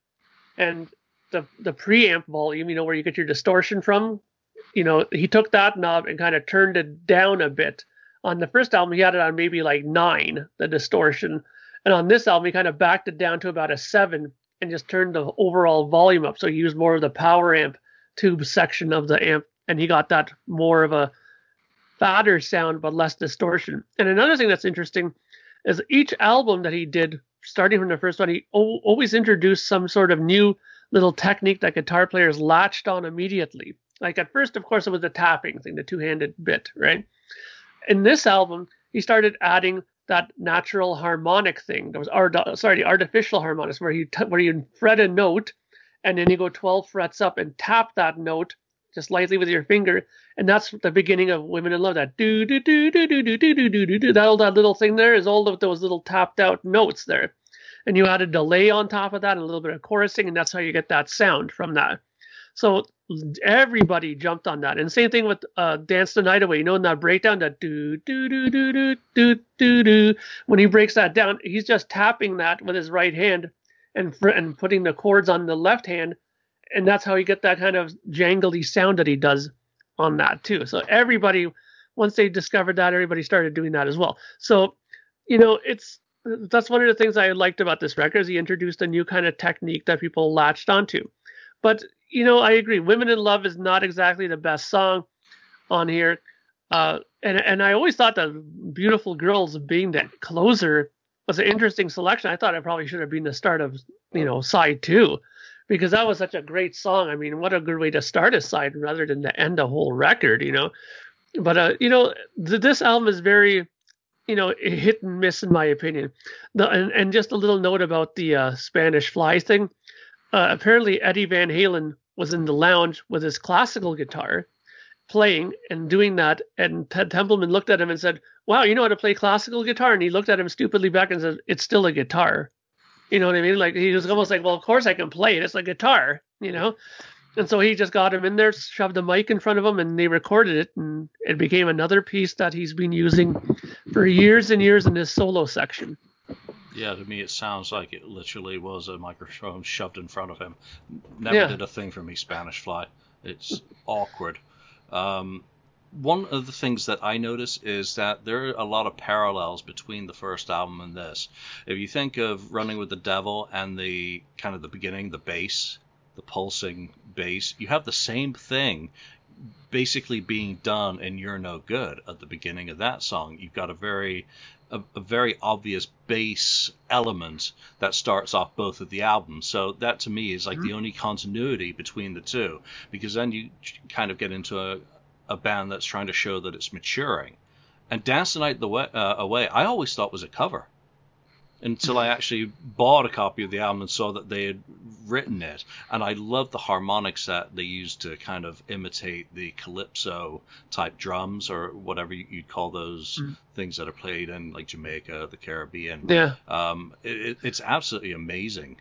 and the the preamp volume, you know, where you get your distortion from, you know, he took that knob and kind of turned it down a bit on the first album, he had it on maybe like nine, the distortion. And on this album, he kind of backed it down to about a seven and just turned the overall volume up. So he used more of the power amp tube section of the amp, and he got that more of a fatter sound but less distortion. And another thing that's interesting is each album that he did starting from the first one, he o- always introduced some sort of new little technique that guitar players latched on immediately. Like at first, of course, it was the tapping thing, the two-handed bit, right? In this album, he started adding that natural harmonic thing. There was art, sorry, the artificial harmonics where you t- where you fret a note, and then you go 12 frets up and tap that note just lightly with your finger, and that's the beginning of Women in Love. That do do do do do do do do do do. That all that little thing there is all of those little tapped out notes there, and you add a delay on top of that and a little bit of chorusing, and that's how you get that sound from that. So everybody jumped on that. And same thing with uh, Dance the Night Away. You know, in that breakdown, that do do do do do do do do. When he breaks that down, he's just tapping that with his right hand and fr- and putting the chords on the left hand, and that's how you get that kind of jangly sound that he does on that too. So everybody, once they discovered that, everybody started doing that as well. So, you know, it's that's one of the things I liked about this record is he introduced a new kind of technique that people latched onto. But you know, I agree. Women in Love is not exactly the best song on here. Uh, and and I always thought that Beautiful Girls being the closer was an interesting selection. I thought it probably should have been the start of you know side two, because that was such a great song. I mean, what a good way to start a side rather than to end a whole record, you know. But uh, you know, th- this album is very you know hit and miss in my opinion. The, and, and just a little note about the uh, Spanish Fly thing. Uh, apparently, Eddie Van Halen was in the lounge with his classical guitar playing and doing that. And Ted Templeman looked at him and said, Wow, you know how to play classical guitar? And he looked at him stupidly back and said, It's still a guitar. You know what I mean? Like he was almost like, Well, of course I can play it. It's a guitar, you know? And so he just got him in there, shoved a mic in front of him, and they recorded it. And it became another piece that he's been using for years and years in his solo section. Yeah, to me it sounds like it literally was a microphone shoved in front of him. Never Yeah. did a thing for me, Spanish Fly. It's awkward. Um, one of the things that I notice is that there are a lot of parallels between the first album and this. If you think of Running with the Devil and the kind of the beginning, the bass, the pulsing bass, you have the same thing basically being done in You're No Good at the beginning of that song. You've got a very a, a very obvious bass element that starts off both of the albums. So that to me is like the only continuity between the two, because then you kind of get into a, a band that's trying to show that it's maturing. And Dance the Night the way, uh, Away, I always thought was a cover until I actually bought a copy of the album and saw that they had written it. And I loved the harmonics that they used to kind of imitate the calypso type drums or whatever you- you'd call those Mm. things that are played in like Jamaica, the Caribbean. Yeah. Um, it- it's absolutely amazing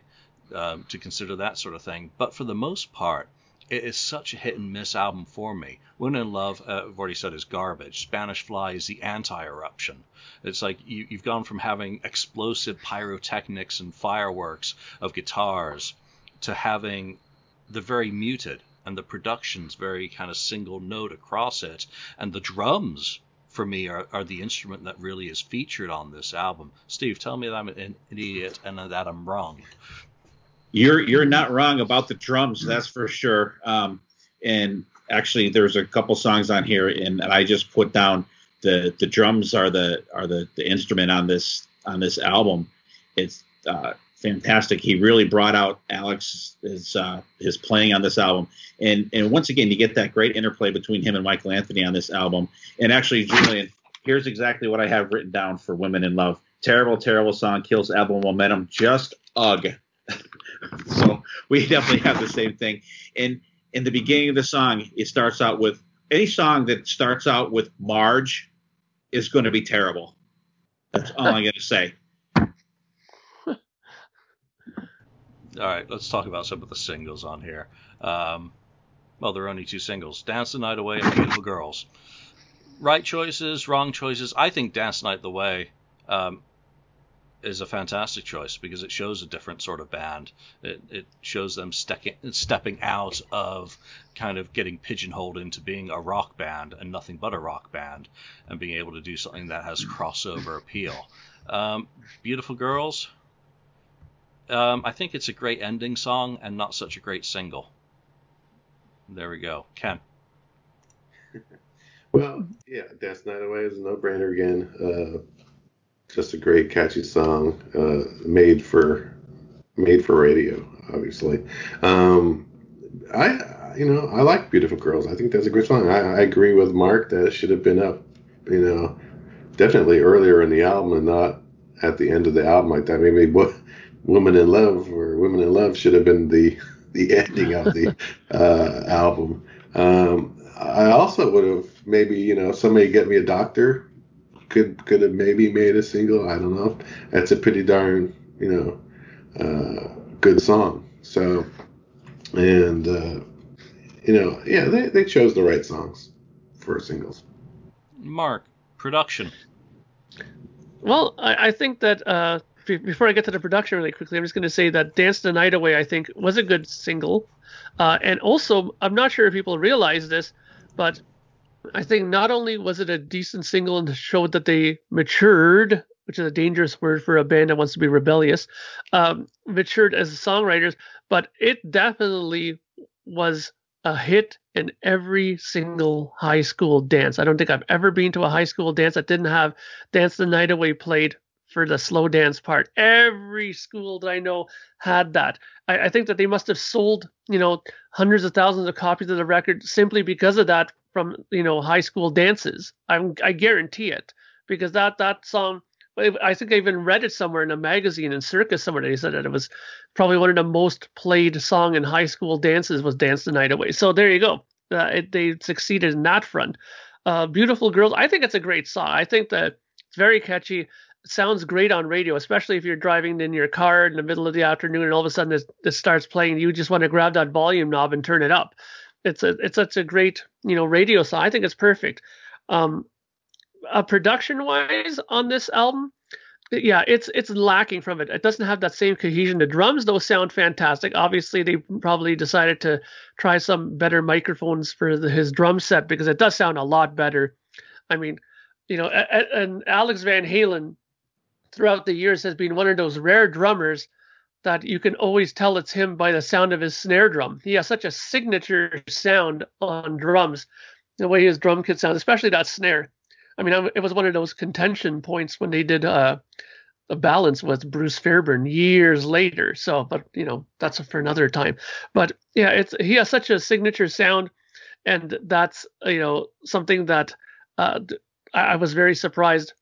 um, to consider that sort of thing. But for the most part, it is such a hit and miss album for me. Women in Love, uh, I've already said, is garbage. Spanish Fly is the anti-eruption. It's like you, you've gone from having explosive pyrotechnics and fireworks of guitars to having the very muted and the production's very kind of single note across it, and the drums for me are, are the instrument that really is featured on this album. Steve, tell me that I'm an idiot and that I'm wrong. You're you're not wrong about the drums, that's for sure. Um, and actually, there's a couple songs on here, and, I just put down the the drums are the are the the instrument on this on this album. It's uh, fantastic. He really brought out Alex his uh, his playing on this album, and and once again, you get that great interplay between him and Michael Anthony on this album. And actually, Julian, here's exactly what I have written down for Women in Love. Terrible, terrible song kills album momentum. Just ugh. *laughs* *laughs* so we definitely have the same thing. And in the beginning of the song, it starts out with any song that starts out with Marge is going to be terrible. That's all I'm going to say. *laughs* All right, let's talk about some of the singles on here. Um, well, there are only two singles Dance the Night Away and Beautiful Girls. Right choices, wrong choices. I think Dance the Night Away um, is a fantastic choice because it shows a different sort of band. It, it shows them stepping out of kind of getting pigeonholed into being a rock band and nothing but a rock band and being able to do something that has crossover appeal. Um, Beautiful Girls, um, I think it's a great ending song and not such a great single. There we go. Ken. *laughs* Well, yeah, Dance Night Away is a no-brainer again. Uh, just a great catchy song, uh, made for made for radio, obviously. Um, I you know I like Beautiful Girls. I think that's a great song. I, I agree with Mark that it should have been up, you know, definitely earlier in the album and not at the end of the album like that. Maybe what women in Love or Women in Love should have been the the *laughs* ending of the uh, album. Um, I also would have maybe you know somebody get me a doctor could could have maybe made a single. I don't know. That's a pretty darn you know uh, good song. So and uh, you know yeah they they chose the right songs for singles. Mark production. Well, I, I think that uh, before I get to the production really quickly, I'm just going to say that "Dance the Night Away" I think was a good single, uh, and also I'm not sure if people realize this, but I think not only was it a decent single and showed that they matured, which is a dangerous word for a band that wants to be rebellious, um, matured as songwriters, but it definitely was a hit in every single high school dance. I don't think I've ever been to a high school dance that didn't have Dance the Night Away played for the slow dance part. Every school that I know had that. I, I, think that they must have sold, you know, hundreds of thousands of copies of the record simply because of that from, you know, high school dances. I, I guarantee it because that that song. I think I even read it somewhere in a magazine in Circus somewhere. They said that it was probably one of the most played song in high school dances was "Dance the Night Away." So there you go. Uh, it, they succeeded in that front. Uh, Beautiful Girls. I think it's a great song. I think that it's very catchy sounds great on radio, especially if you're driving in your car in the middle of the afternoon and all of a sudden this, this starts playing. You just want to grab that volume knob and turn it up. It's a it's such a great you know radio song. I think it's perfect. Um, uh, production wise on this album, yeah, it's it's lacking from it. It doesn't have that same cohesion. The drums though sound fantastic. Obviously, they probably decided to try some better microphones for the, his drum set because it does sound a lot better. I mean, you know, and Alex Van Halen throughout the years has been one of those rare drummers that you can always tell it's him by the sound of his snare drum. He has such a signature sound on drums, the way his drum kit sounds, especially that snare. I mean, it was one of those contention points when they did uh, a balance with Bruce Fairbairn years later. So, but you know, that's for another time. But yeah, it's he has such a signature sound, and that's you know something that uh, I was very surprised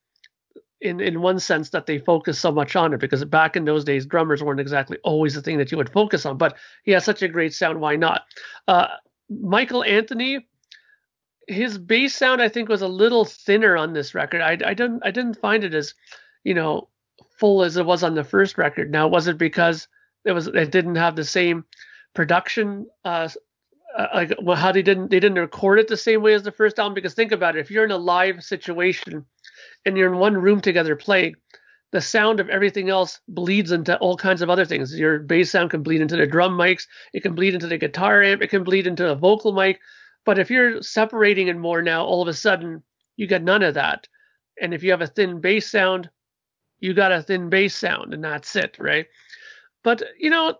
in in one sense that they focus so much on it because back in those days drummers weren't exactly always the thing that you would focus on but he has such a great sound why not? Uh, michael anthony his bass sound i think was a little thinner on this record. I, I didn't i didn't find it as you know full as it was on the first record. Now was it because it was it didn't have the same production uh, uh like well, how they didn't they didn't record it the same way as the first album? Because think about it if you're in a live situation and you're in one room together playing, the sound of everything else bleeds into all kinds of other things. Your bass sound can bleed into the drum mics, it can bleed into the guitar amp, it can bleed into a vocal mic. But if you're separating it more now, all of a sudden you get none of that. And if you have a thin bass sound, you got a thin bass sound, and that's it, right? But you know,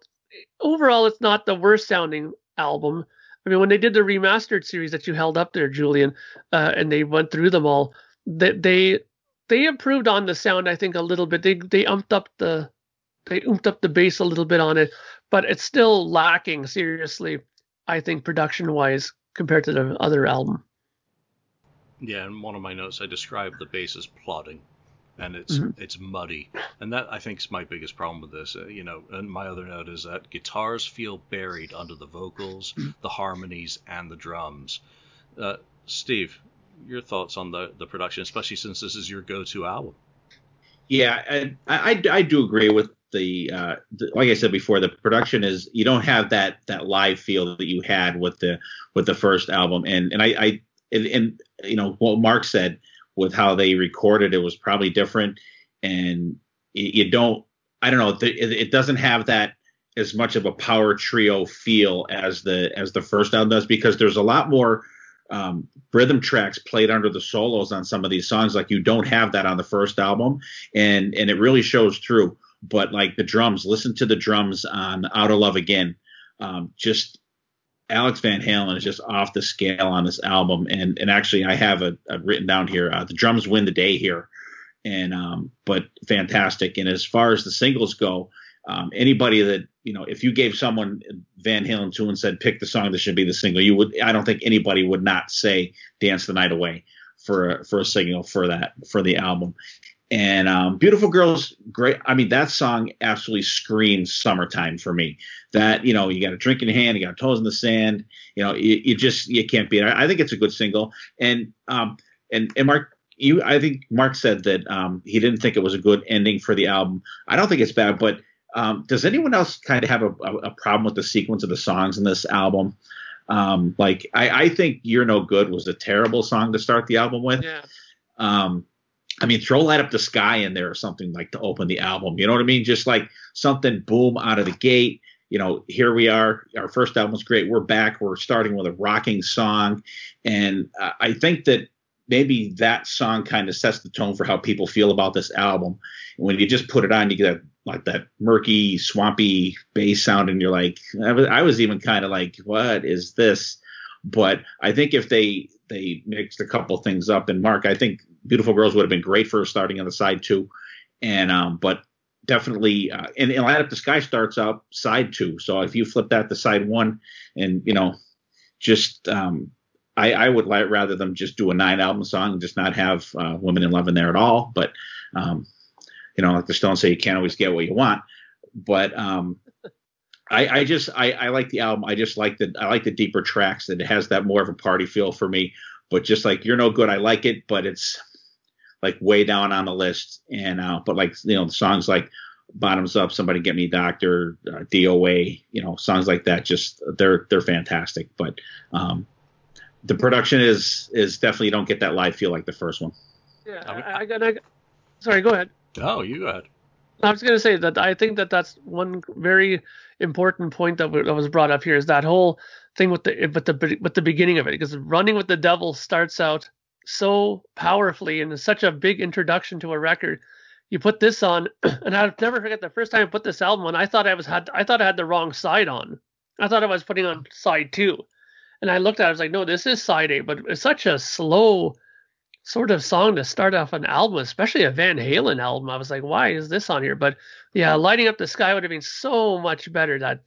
overall, it's not the worst sounding album. I mean, when they did the remastered series that you held up there, Julian, uh, and they went through them all, they, they they improved on the sound, I think, a little bit. They they umped up the they umped up the bass a little bit on it, but it's still lacking seriously, I think, production wise compared to the other album. Yeah, in one of my notes I described the bass as plodding, and it's mm-hmm. it's muddy, and that I think is my biggest problem with this. Uh, you know, and my other note is that guitars feel buried under the vocals, mm-hmm. the harmonies, and the drums. Uh, Steve, your thoughts on the the production, especially since this is your go-to album. Yeah, I I, I do agree with the, uh, the, like I said before, the production is you don't have that that live feel that you had with the with the first album, and and I, I and, and you know what Mark said with how they recorded it was probably different, and you don't I don't know it, it doesn't have that as much of a power trio feel as the as the first album does because there's a lot more um, rhythm tracks played under the solos on some of these songs. Like you don't have that on the first album, and and it really shows through. But like the drums, listen to the drums on Out of Love Again. Um, just Alex Van Halen is just off the scale on this album, and and actually I have a, a written down here. Uh, the drums win the day here, and um, but fantastic. And as far as the singles go, um, anybody that you know, if you gave someone Van Halen two and said pick the song that should be the single, you would. I don't think anybody would not say "Dance the Night Away" for for a single for that for the album. And um, Beautiful Girls, great. I mean, that song absolutely screams summertime for me. That you know, you got a drink in your hand, you got toes in the sand. You know, you, you just you can't beat it. I think it's a good single. And um, and and Mark, you, I think Mark said that um, he didn't think it was a good ending for the album. I don't think it's bad, but um, does anyone else kind of have a, a, a, problem with the sequence of the songs in this album? Um, like, I, I, think "You're No Good" was a terrible song to start the album with. Yeah. Um, I mean, throw "Light Up the Sky" in there or something like to open the album. You know what I mean? Just like something boom out of the gate. You know, here we are. Our first album was great. We're back. We're starting with a rocking song, and uh, I think that maybe that song kind of sets the tone for how people feel about this album. When you just put it on, you get like that murky, swampy bass sound, and you're like, I was, I was even kind of like, what is this? But I think if they they mixed a couple things up, and Mark, I think Beautiful Girls would have been great for starting on the side two, and um, but definitely, uh, and, and Light Up the Sky starts out side two. So if you flip that to side one, and you know, just um, I, I would like rather them just do a nine album song and just not have uh, Women in Love in there at all. But um, you know, like the Stones say, you can't always get what you want. But um, I, I just I, I like the album. I just like the I like the deeper tracks that it has that more of a party feel for me. But just like you're no good, I like it, but it's like way down on the list. And uh, but like you know the songs like Bottoms Up, Somebody Get Me Doctor, uh, DOA, you know songs like that. Just they're they're fantastic. But um, the production is is definitely you don't get that live feel like the first one. Yeah, I, I got. I, sorry, go ahead. Oh, you got. ahead. I was going to say that I think that that's one very important point that, that was brought up here is that whole thing with the with the with the beginning of it because running with the devil starts out so powerfully and is such a big introduction to a record. You put this on, *clears throat* and I'll never forget the first time I put this album on. I thought I was had I thought I had the wrong side on. I thought I was putting on side two, and I looked at it. I was like, no, this is side A, but it's such a slow sort of song to start off an album, especially a Van Halen album. I was like, why is this on here? But yeah, lighting up the sky would have been so much better. That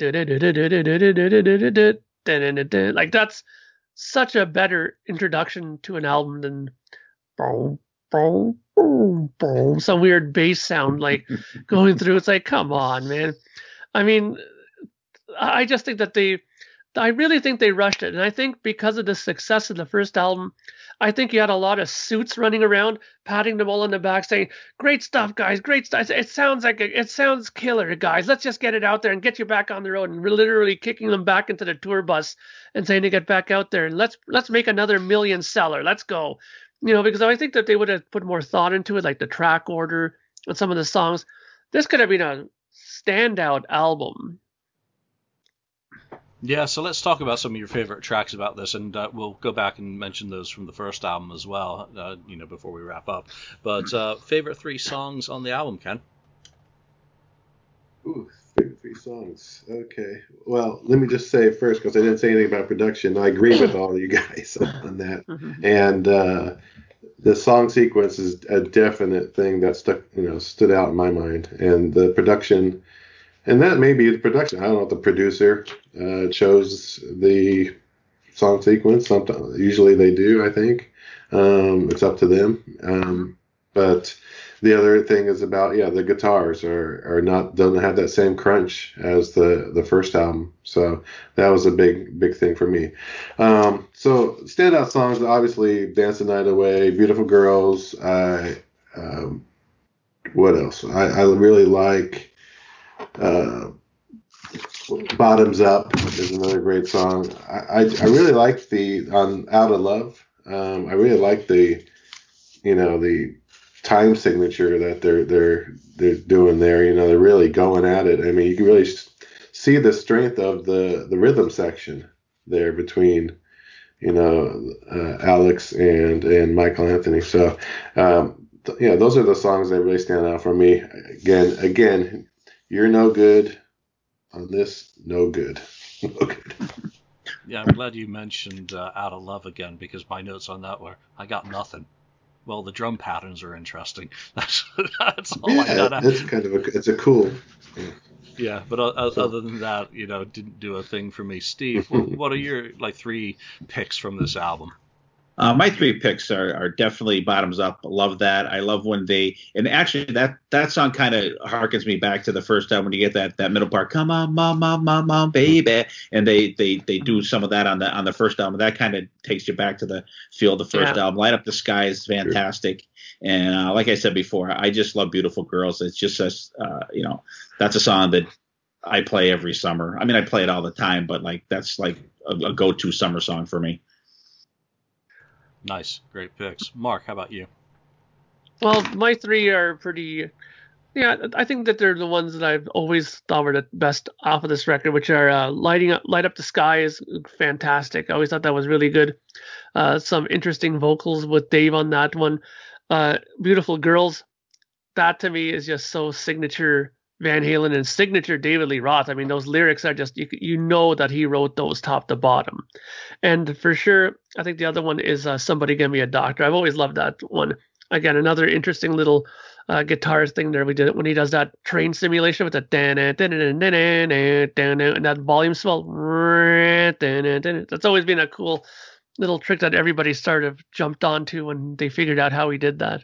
like that's such a better introduction to an album than boom, boom, boom, boom, some weird bass sound like going through. It's like, come on, man. I mean, I just think that they, I really think they rushed it, and I think because of the success of the first album I think you had a lot of suits running around, patting them all on the back, saying, "Great stuff, guys! Great stuff! It sounds like a, it sounds killer, guys. Let's just get it out there and get you back on the road." And literally kicking them back into the tour bus and saying to get back out there and let's let's make another million seller. Let's go, you know, because I think that they would have put more thought into it, like the track order and some of the songs. This could have been a standout album yeah, so let's talk about some of your favorite tracks about this, and uh, we'll go back and mention those from the first album as well, uh, you know, before we wrap up. But uh, favorite three songs on the album, Ken? Ooh, favorite three songs. Okay. Well, let me just say first, because I didn't say anything about production. I agree with all of you *laughs* guys on that, mm-hmm. and uh, the song sequence is a definite thing that stuck, you know, stood out in my mind, and the production and that may be the production. I don't know if the producer uh, chose the song sequence. Sometimes, usually they do. I think um, it's up to them. Um, but the other thing is about yeah, the guitars are are not doesn't have that same crunch as the the first album. So that was a big big thing for me. Um, so standout songs obviously "Dance the Night Away," "Beautiful Girls." I um, what else? I, I really like uh, Bottoms Up is another great song. I, I, I really like the on Out of Love. Um, I really like the you know the time signature that they're they're they're doing there. You know they're really going at it. I mean you can really see the strength of the the rhythm section there between you know uh, Alex and and Michael Anthony. So um, th- yeah, those are the songs that really stand out for me. Again, again, you're no good on this. No good. *laughs* no good. Yeah, I'm glad you mentioned uh, Out of Love again because my notes on that were I got nothing. well, the drum patterns are interesting. *laughs* That's that's all yeah, I got. That's kind of a it's a cool. Yeah, yeah but uh, so, other than that, you know, didn't do a thing for me. Steve, what, what are your like three picks from this album? Uh, my three picks are, are definitely bottoms up. Love that. I love when they and actually that that song kind of harkens me back to the first time when you get that that middle part. Come on, mom, mom, mom, mom, baby, and they they they do some of that on the on the first album. That kind of takes you back to the feel of the first yeah. album. Light up the sky is fantastic. Sure. And uh, like I said before, I just love beautiful girls. It's just a uh, you know that's a song that I play every summer. I mean, I play it all the time, but like that's like a, a go-to summer song for me. Nice, great picks. Mark, how about you? Well, my three are pretty. Yeah, I think that they're the ones that I've always thought were the best off of this record, which are uh, lighting up, light up the sky is fantastic. I always thought that was really good. Uh, some interesting vocals with Dave on that one. Uh, beautiful girls, that to me is just so signature Van Halen and signature David Lee Roth. I mean, those lyrics are just you you know that he wrote those top to bottom. And for sure, I think the other one is uh, "Somebody Give Me a Doctor." I've always loved that one. Again, another interesting little uh, guitar thing there. We did it when he does that train simulation with the dan and that volume swell. That's always been a cool little trick that everybody sort of jumped onto when they figured out how he did that.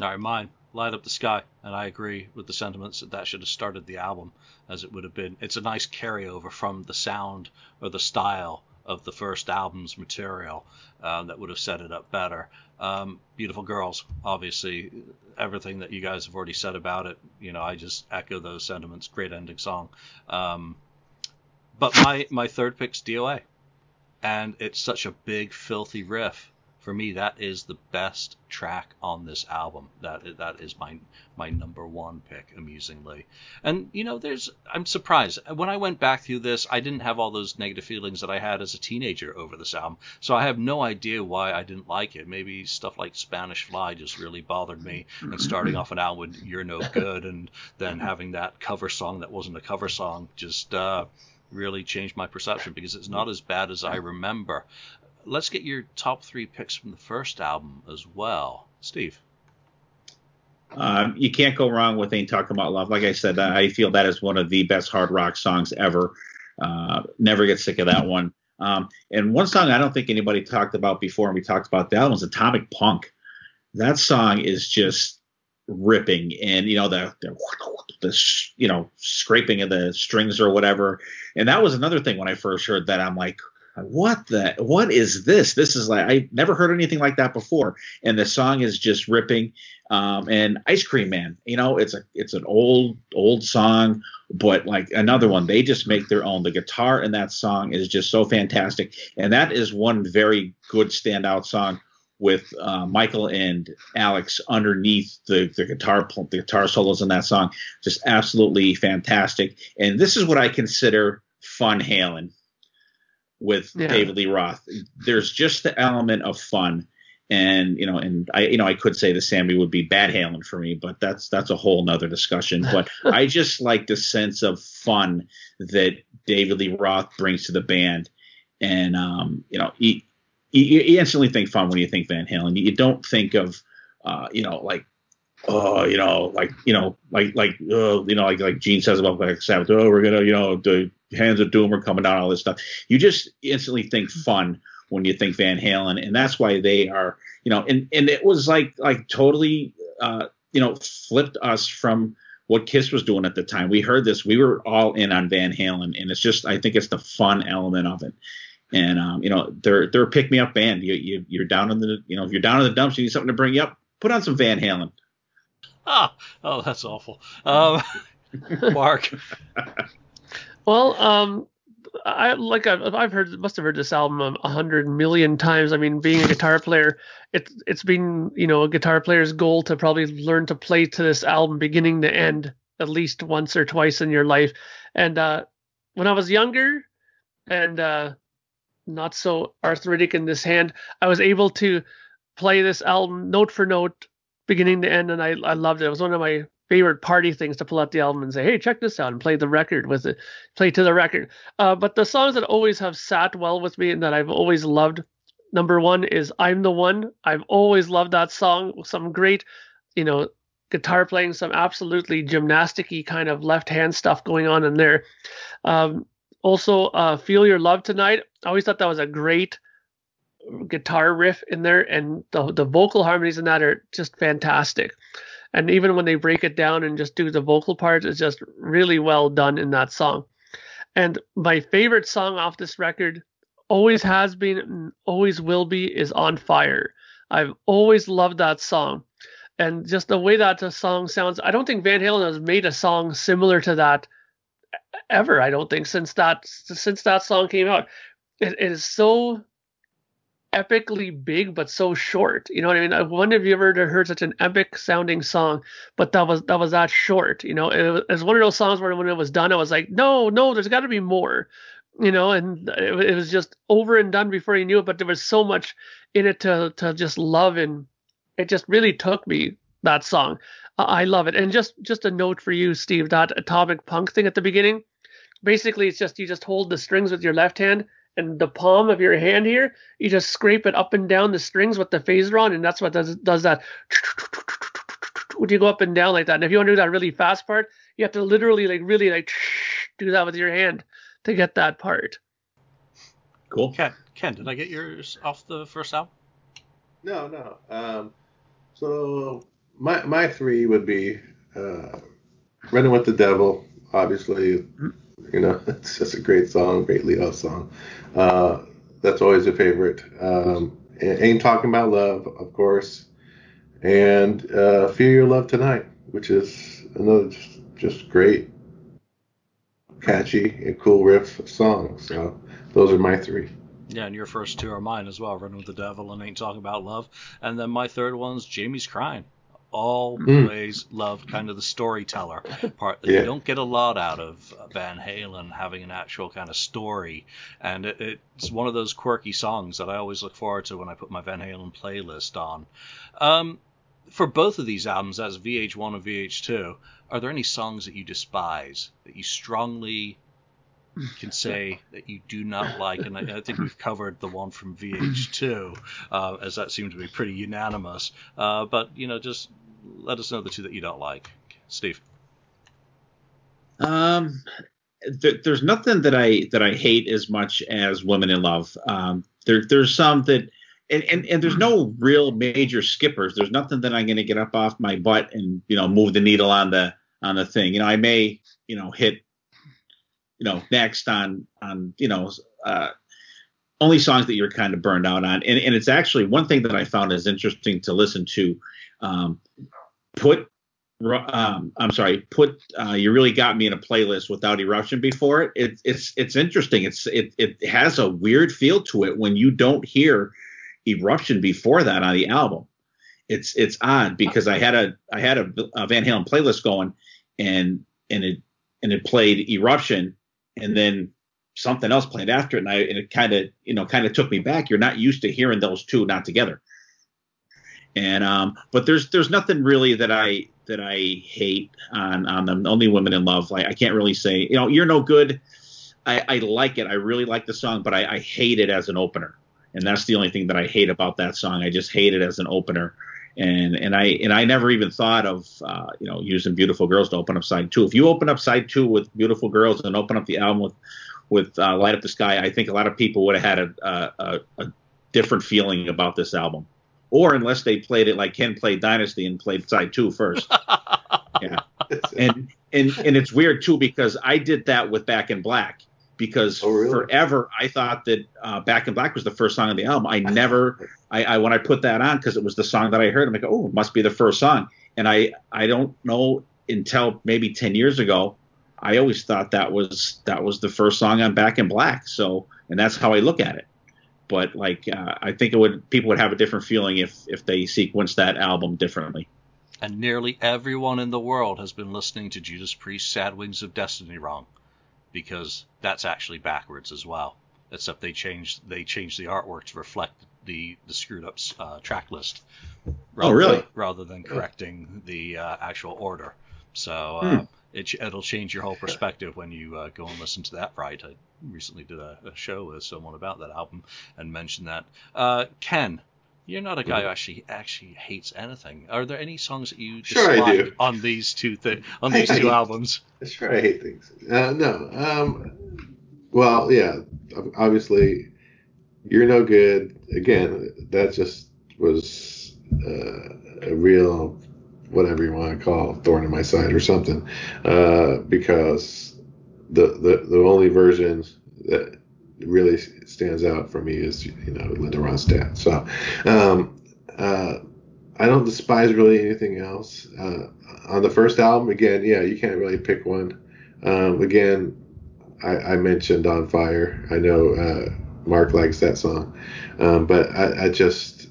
All right, mine light up the sky and i agree with the sentiments that that should have started the album as it would have been. It's a nice carryover from the sound or the style of the first album's material uh, that would have set it up better. Um, beautiful girls obviously everything that you guys have already said about it you know i just echo those sentiments. Great ending song. Um, but my my third pick's doa and it's such a big filthy riff for me, that is the best track on this album. That that is my my number one pick, amusingly. And you know, there's I'm surprised when I went back through this, I didn't have all those negative feelings that I had as a teenager over this album. So I have no idea why I didn't like it. Maybe stuff like Spanish Fly just really bothered me. And starting off an album with You're No Good, and then having that cover song that wasn't a cover song, just. Uh, really changed my perception because it's not as bad as I remember let's get your top three picks from the first album as well, Steve. Um, you can't go wrong with "Ain't Talking About Love." Like I said, I feel that is one of the best hard rock songs ever. Uh, never get sick of that one. Um, and one song I don't think anybody talked about before, and we talked about that is "Atomic Punk." That song is just ripping, and you know the, the the you know scraping of the strings or whatever. And that was another thing when I first heard that. I'm like, what the what is this? This is like i never heard anything like that before. And the song is just ripping um, and ice cream man you know it's a it's an old old song but like another one they just make their own. The guitar in that song is just so fantastic. And that is one very good standout song with uh, Michael and Alex underneath the, the guitar the guitar solos in that song, just absolutely fantastic. And this is what I consider fun Halen with yeah. David Lee Roth. There's just the element of fun. And you know, and I, you know, I could say the Sammy would be bad Halen for me, but that's that's a whole nother discussion. But *laughs* I just like the sense of fun that David Lee Roth brings to the band, and um, you know, you, you instantly think fun when you think Van Halen. You don't think of, uh, you know, like oh, you know, like you know, like like uh, you know, like like Gene says about Black Sabbath. Oh, we're gonna, you know, the hands of doom are coming down, all this stuff. You just instantly think fun when you think Van Halen, and that's why they are, you know, and and it was like like totally, uh, you know, flipped us from what Kiss was doing at the time. We heard this, we were all in on Van Halen, and it's just I think it's the fun element of it. And um, you know, they're they're a pick me up band. You, you you're down in the you know if you're down in the dumps, you need something to bring you up. Put on some Van Halen. Ah, oh, that's awful. Um, *laughs* Mark. *laughs* well, um, I like I've, I've heard must have heard this album a hundred million times. I mean, being a guitar player, it's it's been you know a guitar player's goal to probably learn to play to this album beginning to end at least once or twice in your life. And uh, when I was younger and uh, not so arthritic in this hand, I was able to play this album note for note beginning to end, and I I loved it. It was one of my favorite party things to pull out the album and say, "Hey, check this out," and play the record with it, play to the record. Uh, but the songs that always have sat well with me and that I've always loved, number one is I'm the One. I've always loved that song. Some great, you know, guitar playing, some absolutely gymnasticy kind of left hand stuff going on in there. Um, also, uh, Feel Your Love Tonight. I always thought that was a great guitar riff in there, and the, the vocal harmonies in that are just fantastic. And even when they break it down and just do the vocal parts, it's just really well done in that song. And my favorite song off this record always has been, always will be, is On Fire. I've always loved that song. And just the way that the song sounds, I don't think Van Halen has made a song similar to that ever. I don't think since that since that song came out. it, it is so epically big but so short. You know what I mean? I wonder if you ever heard such an epic sounding song, but that was that was that short. You know, it was, one of those songs where when it was done, I was like, no, no, there's got to be more. You know, and it, it, was just over and done before you knew it. But there was so much in it to to just love, and it just really took me that song. Uh, I love it. And just just a note for you, Steve, that atomic punk thing at the beginning. Basically, it's just you just hold the strings with your left hand and the palm of your hand here, you just scrape it up and down the strings with the phaser on, and that's what does does that. When you go up and down like that, and if you want to do that really fast part, you have to literally like really like do that with your hand to get that part. Cool. Ken, Ken, did I get yours off the first album? No, no. Um, so my my three would be uh, Running with the Devil, obviously. You know, *laughs* it's just a great song, great lead off song. Uh, that's always a favorite. Um, Ain't Talking About Love, of course. And uh, Feel Your Love Tonight, which is another just, just great, catchy, and cool riff song. So those are my three. Yeah, and your first two are mine as well, Running with the Devil and Ain't Talking About Love. And then my third one's Jamie's Crying always mm. loved kind of the storyteller part that yeah. you don't get a lot out of Van Halen having an actual kind of story, and it, it's one of those quirky songs that I always look forward to when I put my Van Halen playlist on. Um, for both of these albums, that's VH1 and VH2, are there any songs that you despise that you strongly can say that you do not like, and I, I think we've covered the one from VH2, uh, as that seemed to be pretty unanimous. Uh, but you know, just let us know the two that you don't like, Steve. Um, th- there's nothing that I that I hate as much as Women in Love. Um, there there's some that. And, and, and there's no real major skippers. There's nothing that I'm going to get up off my butt and you know move the needle on the on the thing. You know, I may you know hit you know next on on you know uh, only songs that you're kind of burned out on. And, and it's actually one thing that I found is interesting to listen to. Um, put um, I'm sorry, put uh, you really got me in a playlist without eruption before it. it it's it's interesting. It's it it has a weird feel to it when you don't hear eruption before that on the album. It's it's odd because I had a I had a, a Van Halen playlist going and and it and it played eruption and then something else played after it and I and it kind of you know kind of took me back. You're not used to hearing those two not together. And um, but there's there's nothing really that I that I hate on on them. Only Women in Love. Like I can't really say, you know, you're no good. I, I like it. I really like the song, but I, I hate it as an opener. And that's the only thing that I hate about that song. I just hate it as an opener and and I and I never even thought of uh, you know using Beautiful Girls to open up side two. If you open up side two with Beautiful Girls and open up the album with with uh, Light Up the Sky, I think a lot of people would have had a, a, a different feeling about this album or unless they played it like Ken played Dynasty and played side two first. *laughs* yeah, and and and it's weird too because I did that with Back in Black because oh, really? forever I thought that uh, Back in Black was the first song on the album. I never, *laughs* I, I when I put that on because it was the song that I heard, I'm like, oh, it must be the first song. And I I don't know until maybe ten years ago, I always thought that was that was the first song on Back in Black. So and that's how I look at it but like uh, I think it would people would have a different feeling if if they sequenced that album differently. And nearly everyone in the world has been listening to Judas Priest "Sad Wings of Destiny" wrong, because that's actually backwards as well. Except they changed they changed the artwork to reflect the the screwed up uh, track list. Rather, oh, really? Rather than correcting the uh, actual order. So uh, hmm. it, it'll change your whole perspective when you uh, go and listen to that. Right, I recently did a, a, show with someone about that album and mentioned that. Uh, Ken, you're not a guy who actually actually hates anything. Are there any songs that you sure dislike on these two th- on these *laughs* two albums? Sure, I hate things. Uh, no, um, well, yeah, obviously, you're no good. Again, that just was uh, a real whatever you want to call it, thorn in my side or something, uh, because the, the the only version that really stands out for me is you know Linda Ronstadt. So um, uh, I don't despise really anything else. Uh, on the first album, again, yeah, you can't really pick one. Um, again, I, I, mentioned On Fire. I know uh, Mark likes that song, um, but I, I just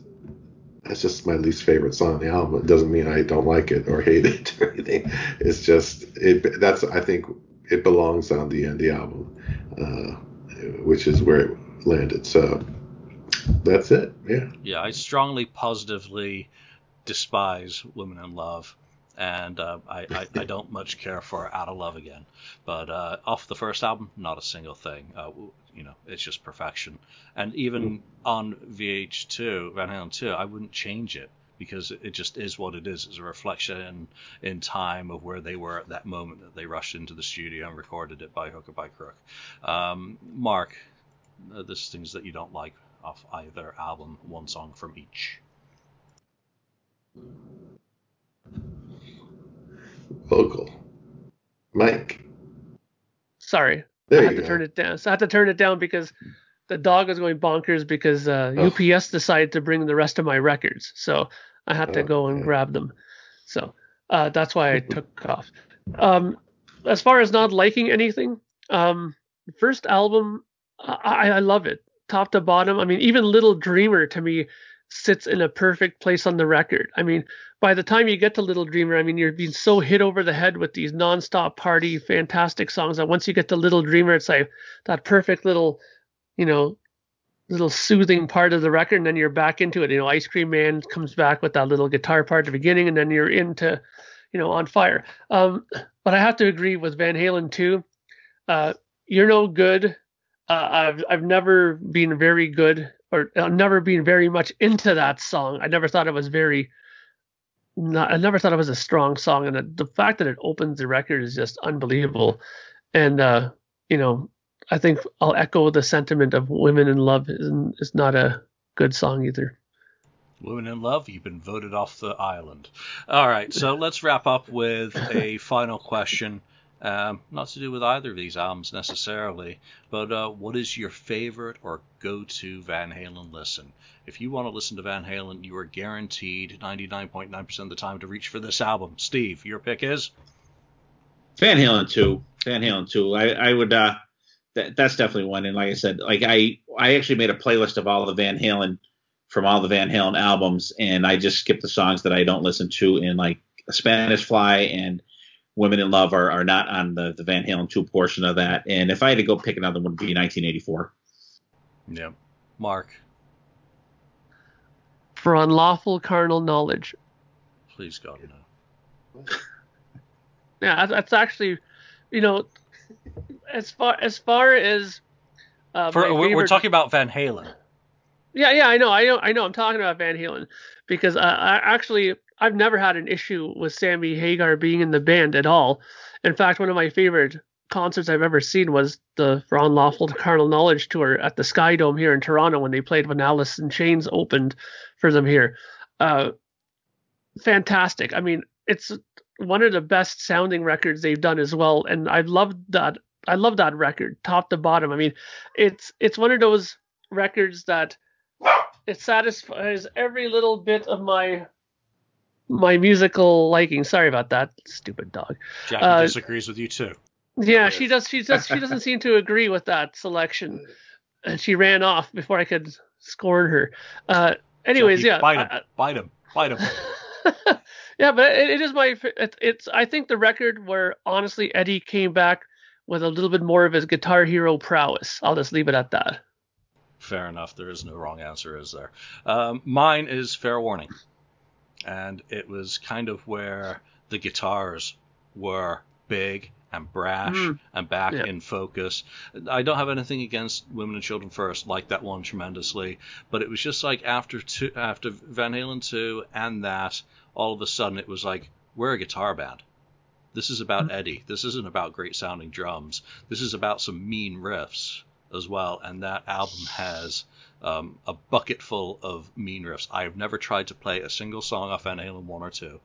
that's just my least favorite song on the album. It doesn't mean I don't like it or hate it *laughs* or anything. It's just it. That's I think it belongs on the end the album, uh, which is where it landed. So that's it. Yeah. Yeah, I strongly positively despise Women in Love and uh, I, I, I, don't much care for Out of Love Again. But uh, off the first album, not a single thing. Uh, you know, it's just perfection. And even mm. on VH2, Van Halen 2, I wouldn't change it because it just is what it is. It's a reflection in time of where they were at that moment that they rushed into the studio and recorded it by hook or by crook. Um, Mark, uh, there's things that you don't like off either album, one song from each vocal. Mike. Sorry. There I had to go. turn it down. So I had to turn it down because the dog was going bonkers because uh, oh. UPS decided to bring the rest of my records. So I had to go and grab them. So uh, that's why I *laughs* took off. Um, as far as not liking anything, um, first album, I, I love it, top to bottom. I mean, even Little Dreamer to me sits in a perfect place on the record. I mean, by the time you get to Little Dreamer, I mean, you're being so hit over the head with these nonstop party, fantastic songs that once you get to Little Dreamer, it's like that perfect little, you know, little soothing part of the record, and then you're back into it. You know, Ice Cream Man comes back with that little guitar part at the beginning, and then you're into, you know, on fire. Um, but I have to agree with Van Halen too. Uh, you're no good. Uh, I've I've never been very good, or I've never been very much into that song. I never thought it was very not, I never thought it was a strong song, and the, the fact that it opens the record is just unbelievable. And uh, you know, I think I'll echo the sentiment of "Women in Love" is, is not a good song either. Women in Love, you've been voted off the island. All right, so let's wrap up with a *laughs* final question. Um, not to do with either of these albums necessarily, but uh, what is your favorite or go to Van Halen listen? If you want to listen to Van Halen, you are guaranteed 99.9% of the time to reach for this album. Steve, your pick is? Van Halen 2. Van Halen 2. I, I would, uh, that, that's definitely one. And like I said, like I, I actually made a playlist of all the Van Halen from all the Van Halen albums, and I just skipped the songs that I don't listen to And like Spanish Fly and Women in Love are, are not on the, the Van Halen 2 portion of that. And if I had to go pick another one, would be 1984. Yeah. Mark. For unlawful carnal knowledge. Please God, no. *laughs* yeah, that's actually, you know, as far as far as uh, For, we're, favorite... talking about Van Halen. Yeah, yeah, I know, I know, I know. I'm talking about Van Halen because uh, I actually I've never had an issue with Sammy Hagar being in the band at all. In fact, one of my favorite concerts I've ever seen was the For Unlawful Carnal Knowledge tour at the Sky Dome here in Toronto when they played when Alice in Chains opened for them here. Uh, fantastic. I mean, it's one of the best sounding records they've done as well, and I love that. I love that record, top to bottom. I mean, it's it's one of those records that it satisfies every little bit of my my musical liking. Sorry about that, stupid dog. Jackie uh, disagrees with you too. Yeah, she does. She does. She doesn't seem to agree with that selection, and she ran off before I could scorn her. Uh, anyways, Jackie, yeah, bite him, I, bite him, bite him. *laughs* *laughs* yeah, but it, it is my. It, it's. I think the record where honestly Eddie came back with a little bit more of his guitar hero prowess. I'll just leave it at that. Fair enough. There is no wrong answer, is there? Um, mine is Fair Warning and it was kind of where the guitars were big and brash Mm. and back Yeah. in focus. I don't have anything against Women and Children First, like that one tremendously, but it was just like after two, after Van Halen two and that, all of a sudden it was like we're a guitar band. This is about Eddie. This isn't about great sounding drums. This is about some mean riffs as well, and that album has um, a bucket full of mean riffs. I've never tried to play a single song off Van Halen one or two.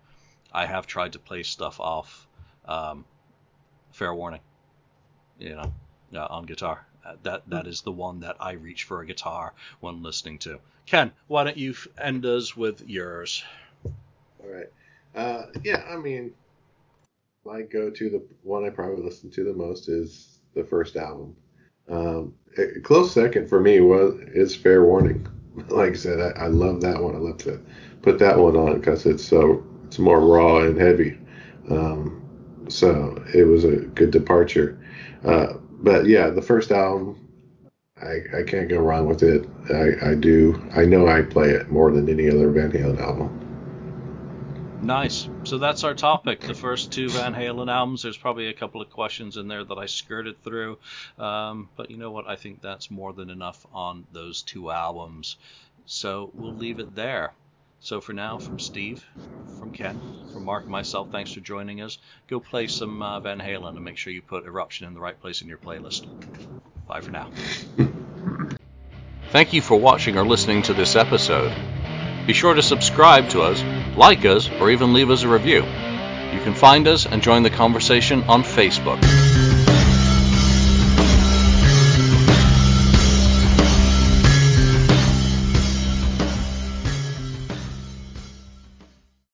I have tried to play stuff off um, Fair Warning, you know, uh, on guitar. Uh, that that is the one that I reach for a guitar when listening to. Ken, why don't you end us with yours? All right. Uh, yeah, I mean, my go-to, the one I probably listen to the most is the first album. Um, a close second for me was is Fair Warning. *laughs* Like I said, I, I love that one. I love to put that one on because it's so it's more raw and heavy. Um, so it was a good departure. Uh, but yeah, the first album, I, I can't go wrong with it. I, I do. I know I play it more than any other Van Halen album. Nice. So that's our topic. The first two Van Halen albums. There's probably a couple of questions in there that I skirted through, um, but you know what? I think that's more than enough on those two albums. So we'll leave it there. So for now, from Steve, from Ken, from Mark, and myself, thanks for joining us. Go play some uh, Van Halen and make sure you put Eruption in the right place in your playlist. Bye for now. Thank you for watching or listening to this episode. Be sure to subscribe to us, like us, or even leave us a review. You can find us and join the conversation on Facebook.